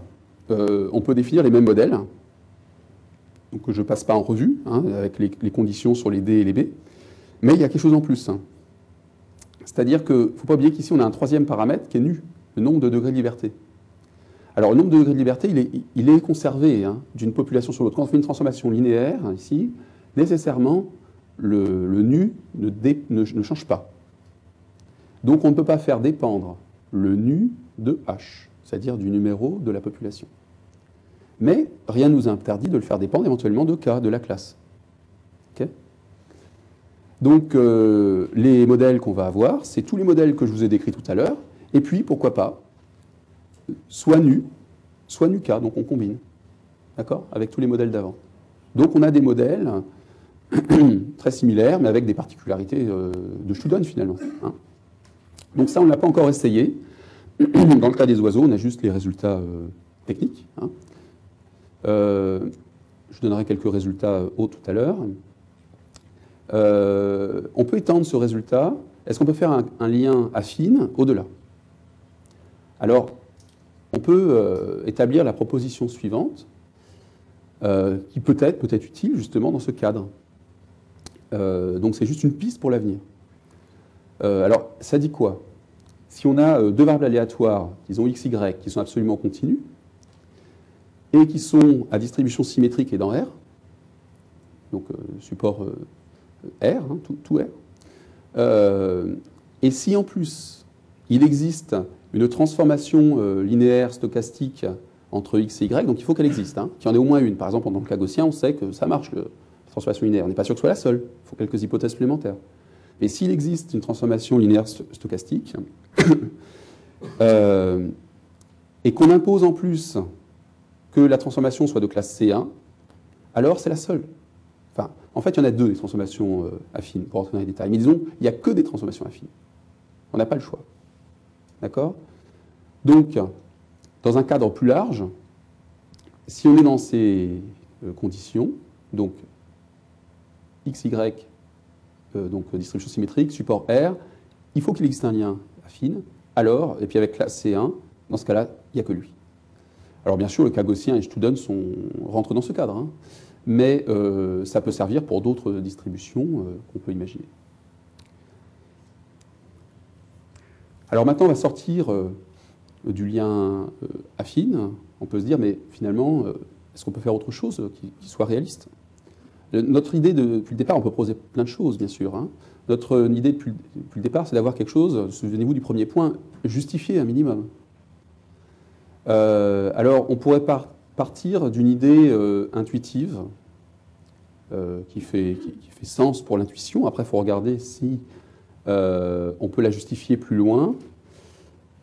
euh, on peut définir les mêmes modèles. Donc je ne passe pas en revue, hein, avec les, les, conditions sur les D et les B. Mais il y a quelque chose en plus. Hein. C'est-à-dire qu'il ne faut pas oublier qu'ici, on a un troisième paramètre qui est nu, le nombre de degrés de liberté. Alors, le nombre de degrés de liberté, il est, conservé hein, d'une population sur l'autre. Quand on fait une transformation linéaire, ici, nécessairement, le, nu ne, change pas. Donc, on ne peut pas faire dépendre le nu de h. c'est-à-dire du numéro de la population. Mais rien ne nous interdit de le faire dépendre éventuellement de K, de la classe. Donc euh, les modèles qu'on va avoir, c'est tous les modèles que je vous ai décrits tout à l'heure, et puis pourquoi pas, soit nu, soit nu K, donc on combine, d'accord, avec tous les modèles d'avant. Donc on a des modèles très similaires, mais avec des particularités euh, de Studon finalement. Hein. Donc ça, on ne l'a pas encore essayé. Dans le cas des oiseaux, on a juste les résultats euh, techniques. Hein. je donnerai quelques résultats hauts tout à l'heure. Euh, on peut étendre ce résultat. Est-ce qu'on peut faire un, lien affine au-delà? Alors, on peut euh, établir la proposition suivante, euh, qui peut être, peut être utile justement dans ce cadre. donc c'est juste une piste pour l'avenir. alors, ça dit quoi? Si on a deux variables aléatoires, disons x, y, qui sont absolument continues, et qui sont à distribution symétrique et dans R, donc support R, hein, tout, R. Euh, et si en plus il existe une transformation euh, linéaire stochastique entre x et y, donc il faut qu'elle existe, hein, qu'il y en ait au moins une. Par exemple, dans le cas gaussien, on sait que ça marche, la transformation linéaire. On n'est pas sûr que ce soit la seule, il faut quelques hypothèses supplémentaires. Mais s'il existe une transformation linéaire stochastique, euh, et qu'on impose en plus que la transformation soit de classe C1, alors c'est la seule. En fait, il y en a deux, des transformations euh, affines, pour rentrer dans les détails. Mais disons, il n'y a que des transformations affines. On n'a pas le choix. D'accord? Donc, dans un cadre plus large, si on est dans ces euh, conditions, donc x, y, euh, donc distribution symétrique, support R, il faut qu'il existe un lien affine. Alors, et puis avec classe C1, dans ce cas-là, il n'y a que lui. Alors bien sûr, le cas gaussien et Studon sont, rentrent dans ce cadre. Hein mais euh, ça peut servir pour d'autres distributions euh, qu'on peut imaginer. Alors maintenant, on va sortir euh, du lien affine. On peut se dire, mais finalement, est-ce qu'on peut faire autre chose qui, soit réaliste? Notre idée depuis le départ, on peut proposer plein de choses, bien sûr. Hein. Notre idée depuis, le départ, c'est d'avoir quelque chose, souvenez-vous du premier point, justifié un minimum. alors, on pourrait partir d'une idée euh, intuitive euh, qui, fait, qui, fait, sens pour l'intuition. Après, il faut regarder si euh, on peut la justifier plus loin.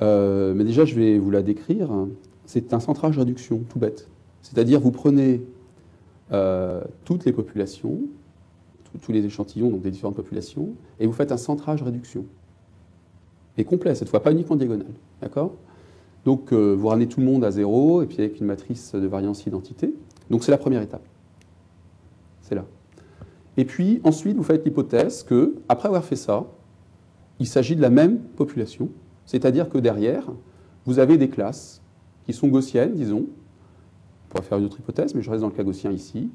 mais déjà, je vais vous la décrire. C'est un centrage-réduction, tout bête. C'est-à-dire, vous prenez toutes les populations, tous les échantillons donc des différentes populations, et vous faites un centrage-réduction. Et complet, cette fois, pas uniquement diagonale. D'accord? Donc euh, vous ramenez tout le monde à zéro, et puis avec une matrice de variance identité. Donc c'est la première étape. C'est là. Et puis ensuite, vous faites l'hypothèse que, après avoir fait ça, il s'agit de la même population, c'est-à-dire que derrière, vous avez des classes qui sont gaussiennes, disons, on pourrait faire une autre hypothèse, mais je reste dans le cas gaussien ici,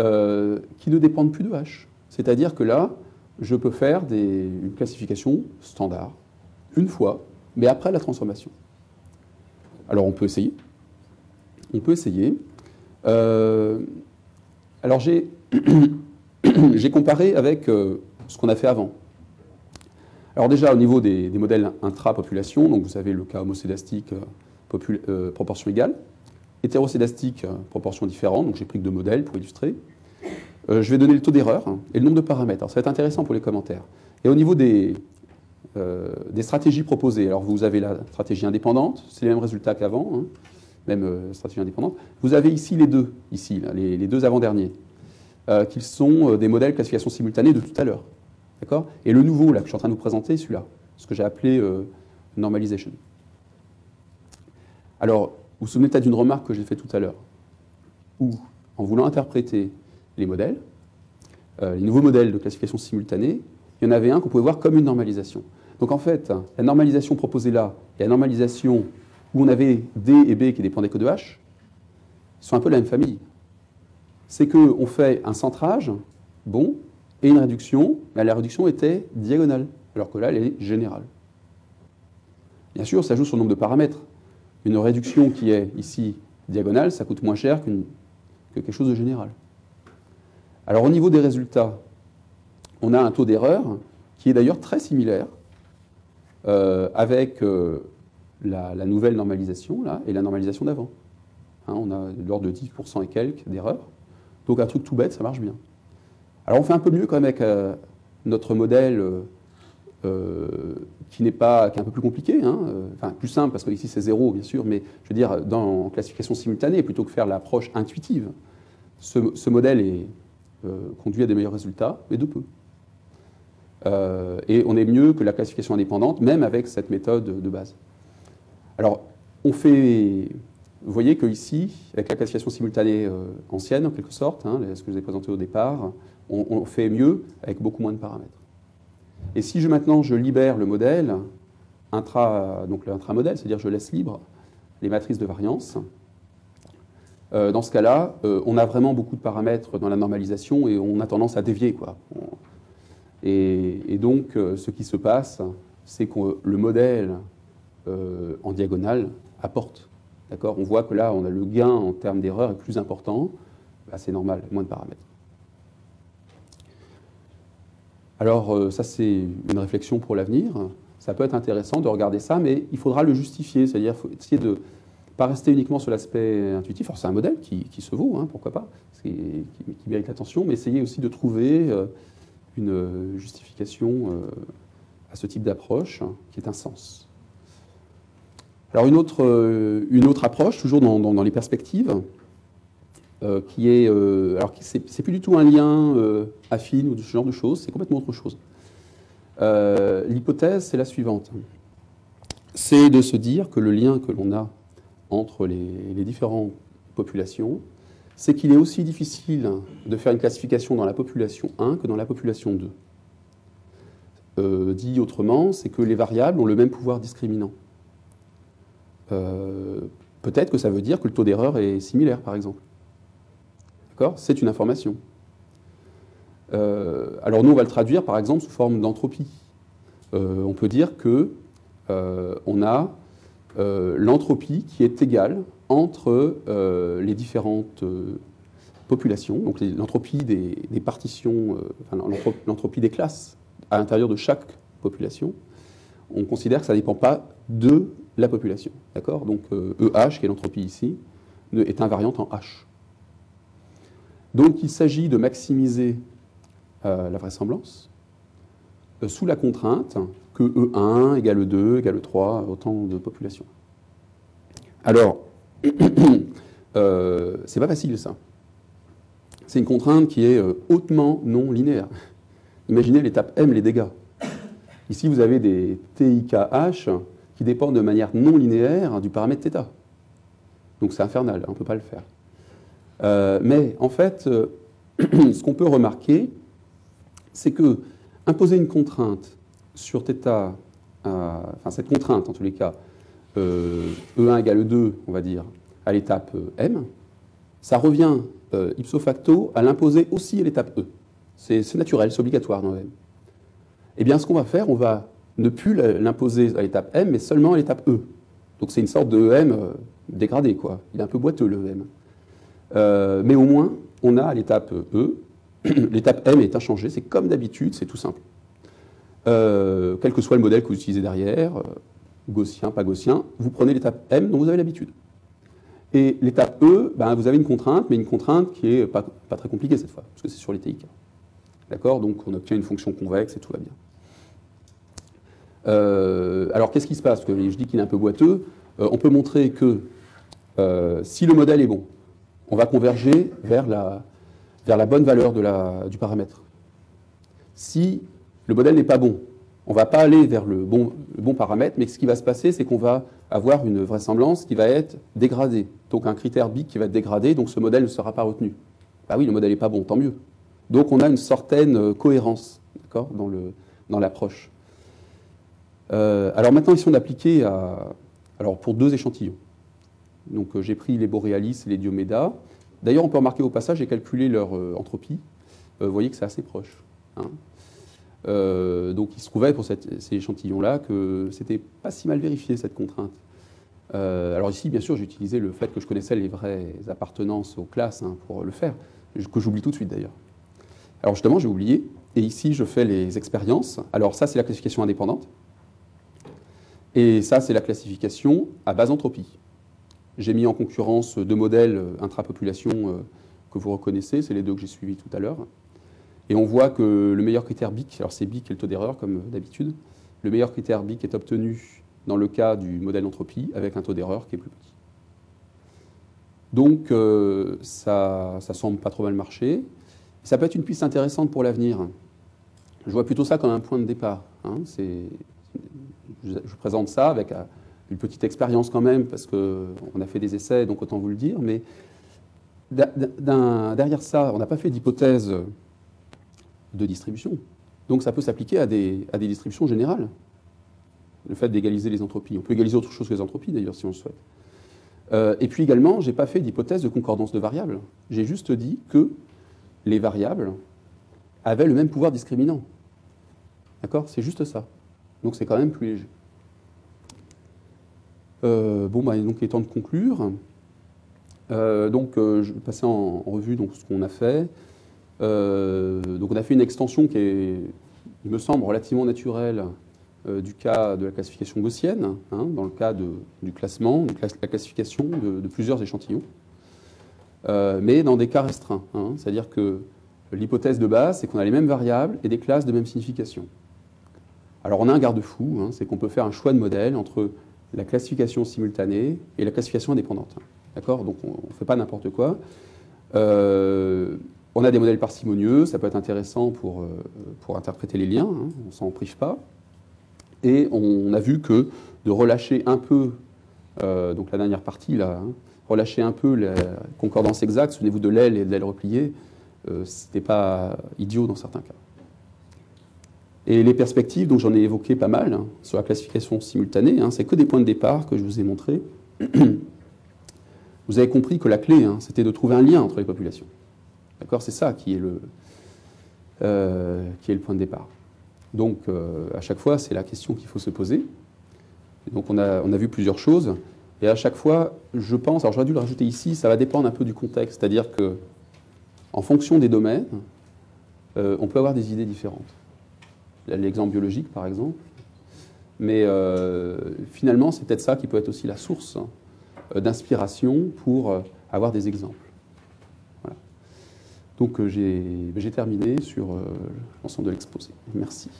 euh, qui ne dépendent plus de H. C'est-à-dire que là, je peux faire une classification standard, une fois, mais après la transformation. Alors on peut essayer. On peut essayer. Euh, alors j'ai comparé avec euh, ce qu'on a fait avant. Alors déjà au niveau des, modèles intra-population, donc vous avez le cas homocédastique euh, proportion égale, hétérocédastique proportion différente, donc j'ai pris que deux modèles pour illustrer. je vais donner le taux d'erreur et le nombre de paramètres. Ça va être intéressant pour les commentaires. Et au niveau des, euh, stratégies proposées. Alors vous avez la stratégie indépendante, c'est les mêmes résultats qu'avant, hein, même euh, stratégie indépendante. Vous avez ici les deux, ici, les, deux avant-derniers, euh, qui sont des modèles classification simultanée de tout à l'heure. D'accord? Et le nouveau là, que je suis en train de vous présenter, celui-là, ce que j'ai appelé normalization. Alors, vous vous souvenez peut-être d'une remarque que j'ai faite tout à l'heure, où, en voulant interpréter les modèles, les nouveaux modèles de classification simultanée, il y en avait un qu'on pouvait voir comme une normalisation. Donc en fait, la normalisation proposée là et la normalisation où on avait D et B qui dépendaient que de H sont un peu la même famille. C'est qu'on fait un centrage, bon, et une réduction, la réduction était diagonale, alors que là, elle est générale. Bien sûr, ça joue sur le nombre de paramètres. Une réduction qui est ici diagonale, ça coûte moins cher que quelque chose de général. Alors au niveau des résultats, on a un taux d'erreur qui est d'ailleurs très similaire euh, avec euh, la, nouvelle normalisation là, et la normalisation d'avant. Hein, on a l'ordre de 10% et quelques d'erreurs. Donc un truc tout bête, ça marche bien. Alors on fait un peu mieux quand même avec euh, notre modèle euh, qui n'est pas, qui est un peu plus compliqué, hein, enfin plus simple parce que ici c'est zéro bien sûr, mais je veux dire dans classification simultanée plutôt que faire l'approche intuitive, ce, modèle est, conduit à des meilleurs résultats, mais de peu. et on est mieux que la classification indépendante, même avec cette méthode de base. Alors, on fait. Vous voyez qu'ici, avec la classification simultanée euh, ancienne, en quelque sorte, hein, ce que je vous ai présenté au départ, on, fait mieux avec beaucoup moins de paramètres. Et si je, maintenant je libère le modèle, intra, donc l'intramodèle, c'est-à-dire je laisse libre les matrices de variance, euh, dans ce cas-là, euh, on a vraiment beaucoup de paramètres dans la normalisation et on a tendance à dévier. Quoi. Et, donc, ce qui se passe, c'est que le modèle euh, en diagonale apporte. D'accord? On voit que là, on a le gain en termes d'erreur est plus important. Bah, c'est normal, moins de paramètres. Alors, euh, ça, c'est une réflexion pour l'avenir. Ça peut être intéressant de regarder ça, mais il faudra le justifier. C'est-à-dire, faut essayer de ne pas rester uniquement sur l'aspect intuitif. Alors, c'est un modèle qui, se vaut, hein, pourquoi pas, qui, mérite l'attention, mais essayer aussi de trouver euh, une justification à ce type d'approche qui est un sens. Alors euh, une autre approche, toujours dans, les perspectives, euh, qui est, euh, alors c'est plus du tout un lien affine ou ce genre de choses, c'est complètement autre chose. L'hypothèse, c'est la suivante. C'est de se dire que le lien que l'on a entre les, les différentes populations, c'est qu'il est aussi difficile de faire une classification dans la population 1 que dans la population 2. dit autrement, c'est que les variables ont le même pouvoir discriminant. Euh, peut-être que ça veut dire que le taux d'erreur est similaire, par exemple. C'est une information. Euh, alors nous, on va le traduire, par exemple, sous forme d'entropie. Euh, on peut dire que on a l'entropie qui est égale entre les différentes populations, donc l'entropie des, partitions, l'entropie des classes à l'intérieur de chaque population. On considère que ça ne dépend pas de la population. D'accord? Donc EH, qui est l'entropie ici, est invariante en H. Donc il s'agit de maximiser euh, la vraisemblance euh, sous la contrainte que E1 égale 2 égale 3, autant de populations. Alors, euh, c'est pas facile ça. C'est une contrainte qui est hautement non linéaire. Imaginez l'étape M, les dégâts. Ici, vous avez des TIKH qui dépend de manière non linéaire du paramètre θ. Donc c'est infernal, on ne peut pas le faire. Euh, mais en fait, euh, ce qu'on peut remarquer, c'est que imposer une contrainte sur θ, euh, enfin cette contrainte en tous les cas, E1 égale 2, on va dire, à l'étape M, ça revient ipso facto à l'imposer aussi à l'étape E. C'est naturel, c'est obligatoire dans M. Eh bien, ce qu'on va faire, on va ne plus l'imposer à l'étape M, mais seulement à l'étape E. Donc c'est une sorte de EM dégradé, quoi. Il est un peu boiteux, le EM. Euh, mais au moins, on a l'étape E, l'étape M est inchangée, c'est comme d'habitude, c'est tout simple. Euh, quel que soit le modèle que vous utilisez derrière, gaussien, pas gaussien, vous prenez l'étape M dont vous avez l'habitude. Et l'étape E, ben, vous avez une contrainte, mais une contrainte qui n'est pas, très compliquée cette fois, parce que c'est sur les TIK. D'accord? Donc on obtient une fonction convexe et tout va bien. Euh, alors qu'est-ce qui se passe? Parce que je dis qu'il est un peu boiteux. Euh, on peut montrer que euh, si le modèle est bon, on va converger vers la, bonne valeur du paramètre. Si le modèle n'est pas bon, on ne va pas aller vers le bon, paramètre, mais ce qui va se passer, c'est qu'on va avoir une vraisemblance qui va être dégradée. Donc un critère BIC qui va être dégradé, donc ce modèle ne sera pas retenu. Ah oui, le modèle n'est pas bon, tant mieux. Donc on a une certaine cohérence dans l'approche. Euh, alors maintenant, ils sont appliqués à, alors pour deux échantillons. Donc euh, j'ai pris les Borealis et les Diomeda. D'ailleurs, on peut remarquer au passage, j'ai calculé leur euh, entropie. vous voyez que c'est assez proche. Hein. donc il se trouvait pour ces échantillons-là que c'était pas si mal vérifié cette contrainte. alors ici, bien sûr, j'ai utilisé le fait que je connaissais les vraies appartenances aux classes hein, pour le faire, que j'oublie tout de suite d'ailleurs. Alors justement, j'ai oublié, et ici je fais les expériences. Alors ça, c'est la classification indépendante. Et ça, c'est la classification à base entropie. J'ai mis en concurrence deux modèles intrapopulation que vous reconnaissez, c'est les deux que j'ai suivis tout à l'heure. Et on voit que le meilleur critère BIC, alors c'est BIC et le taux d'erreur comme d'habitude, le meilleur critère BIC est obtenu dans le cas du modèle d'entropie avec un taux d'erreur qui est plus petit. Donc euh, ça, ça semble pas trop mal marcher. Ça peut être une piste intéressante pour l'avenir. Je vois plutôt ça comme un point de départ. Hein. je, présente ça avec euh, une petite expérience quand même, parce qu'on a fait des essais, donc autant vous le dire. Mais derrière ça, on n'a pas fait d'hypothèse de distribution. Donc ça peut s'appliquer à des, distributions générales. Le fait d'égaliser les entropies. On peut égaliser autre chose que les entropies d'ailleurs si on le souhaite. Euh, et puis également, je n'ai pas fait d'hypothèse de concordance de variables. J'ai juste dit que les variables avaient le même pouvoir discriminant. D'accord? C'est juste ça. Donc c'est quand même plus léger. Euh, bon, bah, donc il est temps de conclure. Euh, donc je vais passer en, revue ce qu'on a fait. Euh, donc on a fait une extension qui est, il me semble, relativement naturelle euh, du cas de la classification gaussienne, hein, dans le cas du classement, la classification de, plusieurs échantillons, euh, mais dans des cas restreints. Hein. C'est-à-dire que l'hypothèse de base, c'est qu'on a les mêmes variables et des classes de même signification. Alors on a un garde-fou, hein, c'est qu'on peut faire un choix de modèle entre la classification simultanée et la classification indépendante. D'accord? Donc on ne fait pas n'importe quoi. On a des modèles parcimonieux, ça peut être intéressant pour, euh, interpréter les liens, hein, on ne s'en prive pas. Et on a vu que de relâcher un peu, euh, donc la dernière partie là, hein, relâcher un peu la concordance exacte, souvenez-vous de l'aile et de l'aile repliée, euh, ce n'était pas idiot dans certains cas. Et les perspectives, donc j'en ai évoqué pas mal, hein, sur la classification simultanée, c'est que des points de départ que je vous ai montrés. Vous avez compris que la clé, c'était de trouver un lien entre les populations. D'accord C'est ça qui est, le, euh, qui est le point de départ. Donc, euh, à chaque fois, c'est la question qu'il faut se poser. donc, on a, on a vu plusieurs choses. Et à chaque fois, je pense, alors j'aurais dû le rajouter ici, ça va dépendre un peu du contexte. C'est-à-dire que, en fonction des domaines, euh, on peut avoir des idées différentes. L'exemple biologique, par exemple. Mais finalement, c'est peut-être ça qui peut être aussi la source d'inspiration pour avoir des exemples. Donc euh, j'ai terminé sur euh, l'ensemble de l'exposé. Merci.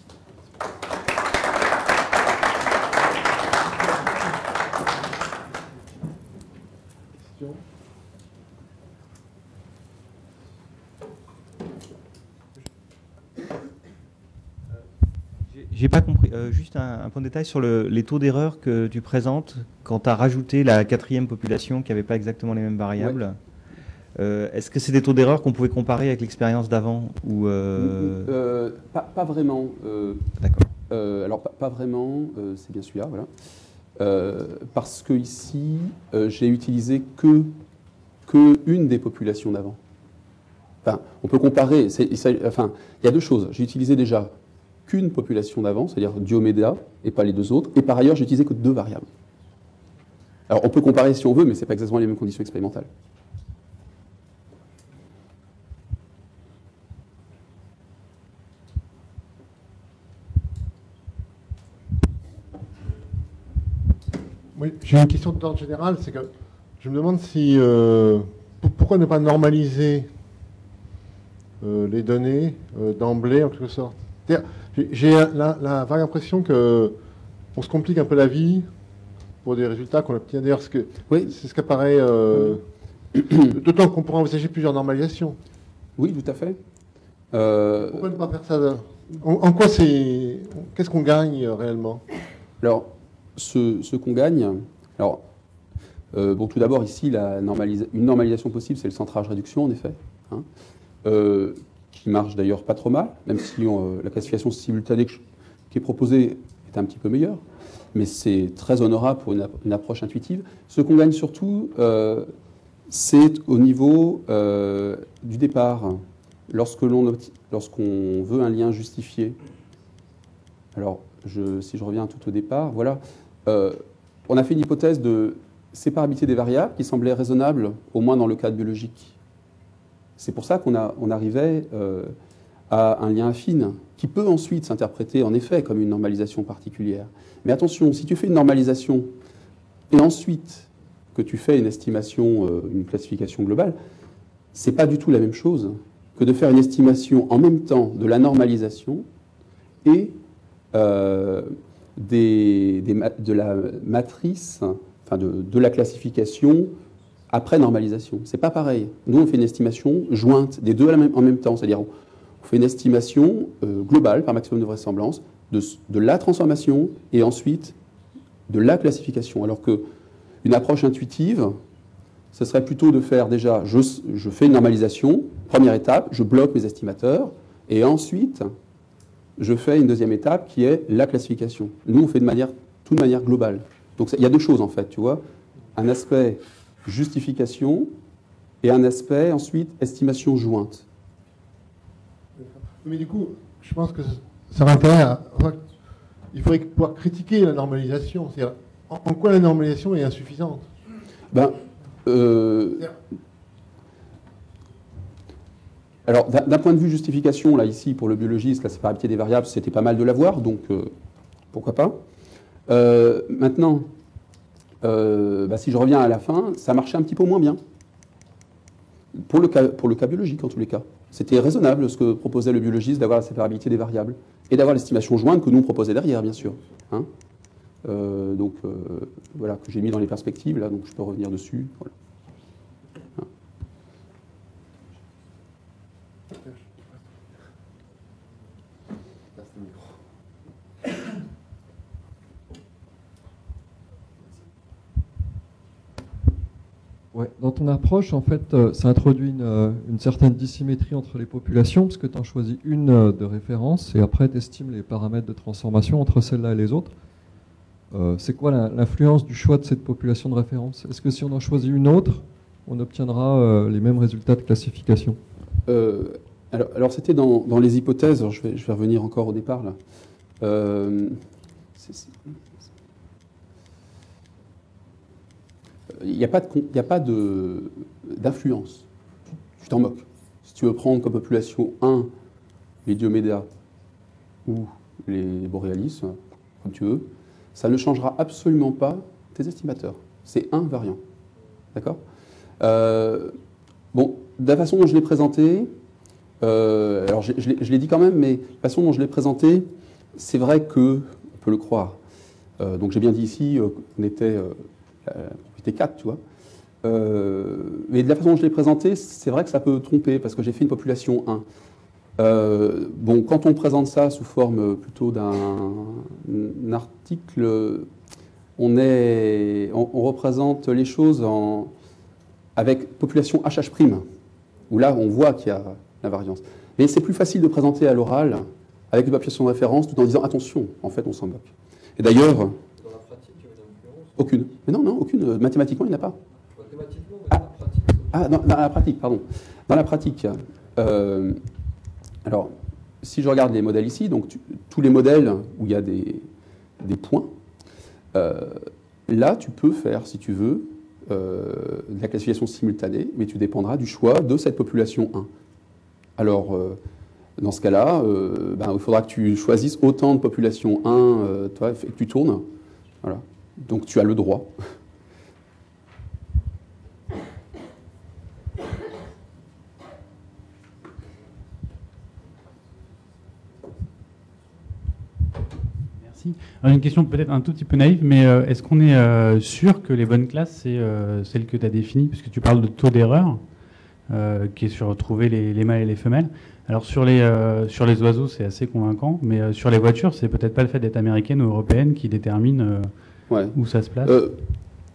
J'ai pas compris. Euh, juste un, point de détail sur les taux d'erreur que tu présentes quand tu as rajouté la quatrième population qui n'avait pas exactement les mêmes variables. Euh, est-ce que c'est des taux d'erreur qu'on pouvait comparer avec l'expérience d'avant ou euh, euh, pas, vraiment. D'accord. alors pas, vraiment, c'est bien celui-là, voilà. parce que ici, j'ai utilisé que, que une des populations d'avant. Enfin, on peut comparer. enfin, il y a deux choses. J'ai utilisé déjà qu'une population d'avant, c'est-à-dire Diomeda, et pas les deux autres. Et par ailleurs, j'ai utilisé que deux variables. Alors, on peut comparer si on veut, mais ce n'est pas exactement les mêmes conditions expérimentales. Oui, j'ai une question d'ordre général, c'est que je me demande si euh, pourquoi ne pas normaliser euh, les données euh, d'emblée en quelque sorte? J'ai la, vague impression que on se complique un peu la vie pour des résultats qu'on obtient. D'ailleurs, ce que oui. c'est ce qui apparaît. D'autant qu'on pourrait envisager plusieurs normalisations. Oui, tout à fait. Pourquoi ne pas faire ça en quoi c'est Qu'est-ce qu'on gagne réellement? Alors, ce, qu'on gagne, alors, euh, bon, tout d'abord, ici, la une normalisation possible, c'est le centrage-réduction, en effet, hein, euh, marche d'ailleurs pas trop mal, même si euh, la classification simultanée qui est proposée est un petit peu meilleure, mais c'est très honorable pour une, approche intuitive. Ce qu'on gagne surtout, c'est au niveau du départ. Lorsqu'on veut un lien justifié, alors si je reviens tout au départ, voilà, euh, on a fait une hypothèse de séparabilité des variables qui semblait raisonnable, au moins dans le cadre biologique. C'est pour ça qu'on on arrivait euh, a un lien affine qui peut ensuite s'interpréter en effet comme une normalisation particulière. Mais attention, si tu fais une normalisation et ensuite que tu fais une estimation, euh, une classification globale, c'est pas du tout la même chose que de faire une estimation en même temps de la normalisation et euh, de la matrice, enfin de, la classification après normalisation. C'est pas pareil. Nous, on fait une estimation jointe des deux en même temps, c'est-à-dire on fait une estimation euh, globale par maximum de vraisemblance de, la transformation et ensuite de la classification. Alors que une approche intuitive, ce serait plutôt de faire déjà, je, je fais une normalisation, première étape, je bloque mes estimateurs, et ensuite, je fais une deuxième étape qui est la classification. Nous, on fait de manière, tout de manière globale. Donc il y a deux choses en fait, tu vois. Un aspect justification et un aspect ensuite estimation jointe. Mais du coup, je pense que ça va intérêt Il faudrait pouvoir critiquer la normalisation. En, en quoi la normalisation est insuffisante? Ben, euh, alors, d'un point de vue justification, là, ici, pour le biologiste, la séparabilité des variables, c'était pas mal de l'avoir, donc euh, pourquoi pas. Euh, maintenant, bah, si je reviens à la fin, ça marchait un petit peu moins bien. Pour le cas, pour le cas biologique, en tous les cas. C'était raisonnable ce que proposait le biologiste d'avoir la séparabilité des variables et d'avoir l'estimation jointe que nous on proposait derrière, bien sûr. Hein. donc voilà, que j'ai mis dans les perspectives, là, donc je peux revenir dessus. Voilà. Dans ton approche, en fait, euh, ça introduit euh, une, certaine dissymétrie entre les populations, parce que tu en choisis une euh, de référence et après tu estimes les paramètres de transformation entre celle-là et les autres. c'est quoi l'influence du choix de cette population de référence? Est-ce que si on en choisit une autre, on obtiendra les mêmes résultats de classification? Alors, c'était dans, les hypothèses, je, vais, je, vais, revenir encore au départ là. Il n'y a pas d'influence. Tu t'en moques. Si tu veux prendre comme population 1 les Dioméda ou les Borealis, comme tu veux, ça ne changera absolument pas tes estimateurs. C'est un variant. D'accord? Euh, Bon, de la façon dont je l'ai présenté, euh, alors je, l'ai dit quand même, mais de la façon dont je l'ai présenté, c'est vrai que, on peut le croire. Euh, donc j'ai bien dit ici qu'on était propriété 4, tu vois. Euh, mais de la façon dont je l'ai présenté, c'est vrai que ça peut tromper, parce que j'ai fait une population 1. Euh, bon, quand on présente ça sous forme plutôt d'un article, on, est, on, représente les choses avec population HH', où là, on voit qu'il y a la variance. Mais c'est plus facile de présenter à l'oral avec une population de référence tout en disant attention, en fait, on s'en moque. Et d'ailleurs, aucune. Mais non, non, aucune. Mathématiquement, il n'y en a pas. Mathématiquement, mais ah. dans la pratique. Ah, dans, la pratique, pardon. Dans la pratique. Euh, alors, si je regarde les modèles ici, donc tous les modèles où il y a des, des points, euh, là, tu peux faire, si tu veux, euh, de la classification simultanée, mais tu dépendras du choix de cette population 1. Alors, dans ce cas-là, ben, il faudra que tu choisisses autant de population 1, toi, et que tu tournes. Voilà. Donc tu as le droit. Merci. une question peut-être un tout petit peu naïve, mais euh, est-ce qu'on est, euh, sûr que les bonnes classes, c'est euh, celles que tu as définies Puisque tu parles de taux d'erreur, qui est sur trouver les, les, mâles et les femelles. Alors sur les, sur les oiseaux, c'est assez convaincant, mais sur les voitures, c'est peut-être pas le fait d'être américaine ou européenne qui détermine où ça se place euh,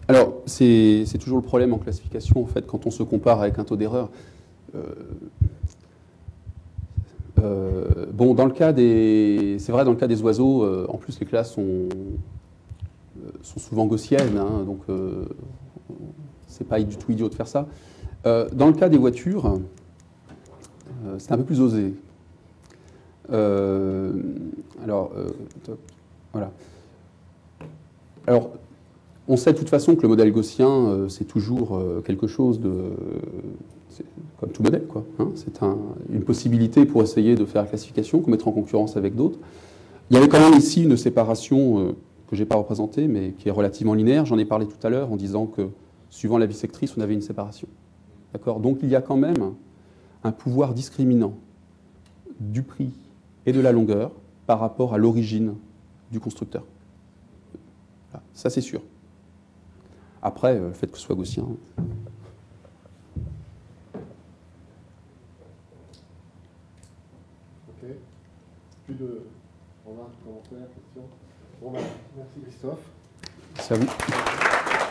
Alors, c'est toujours le problème en classification, en fait, quand on se compare avec un taux d'erreur. Euh, euh, bon, dans le cas des, c'est vrai, dans le cas des oiseaux, en plus les classes sont, sont souvent gaussiennes, hein, donc c'est pas du tout idiot de faire ça. dans le cas des voitures, c'est un peu plus osé. alors, voilà. Alors, On sait de toute façon que le modèle gaussien, euh, c'est toujours euh, quelque chose de. Comme tout modèle, quoi. hein. c'est un- une possibilité pour essayer de faire la classification, qu'on mettra en concurrence avec d'autres. Il y avait quand même ici une séparation euh, que je n'ai pas représentée, mais qui est relativement linéaire. J'en ai parlé tout à l'heure en disant que, suivant la bisectrice, on avait une séparation. D'accord? Donc il y a quand même un pouvoir discriminant du prix et de la longueur par rapport à l'origine du constructeur. Ça c'est sûr. Après, euh, le fait que ce soit gaussien. Ok. Plus de remarques, commentaires, questions? Bon, bah, merci Christophe. Vous.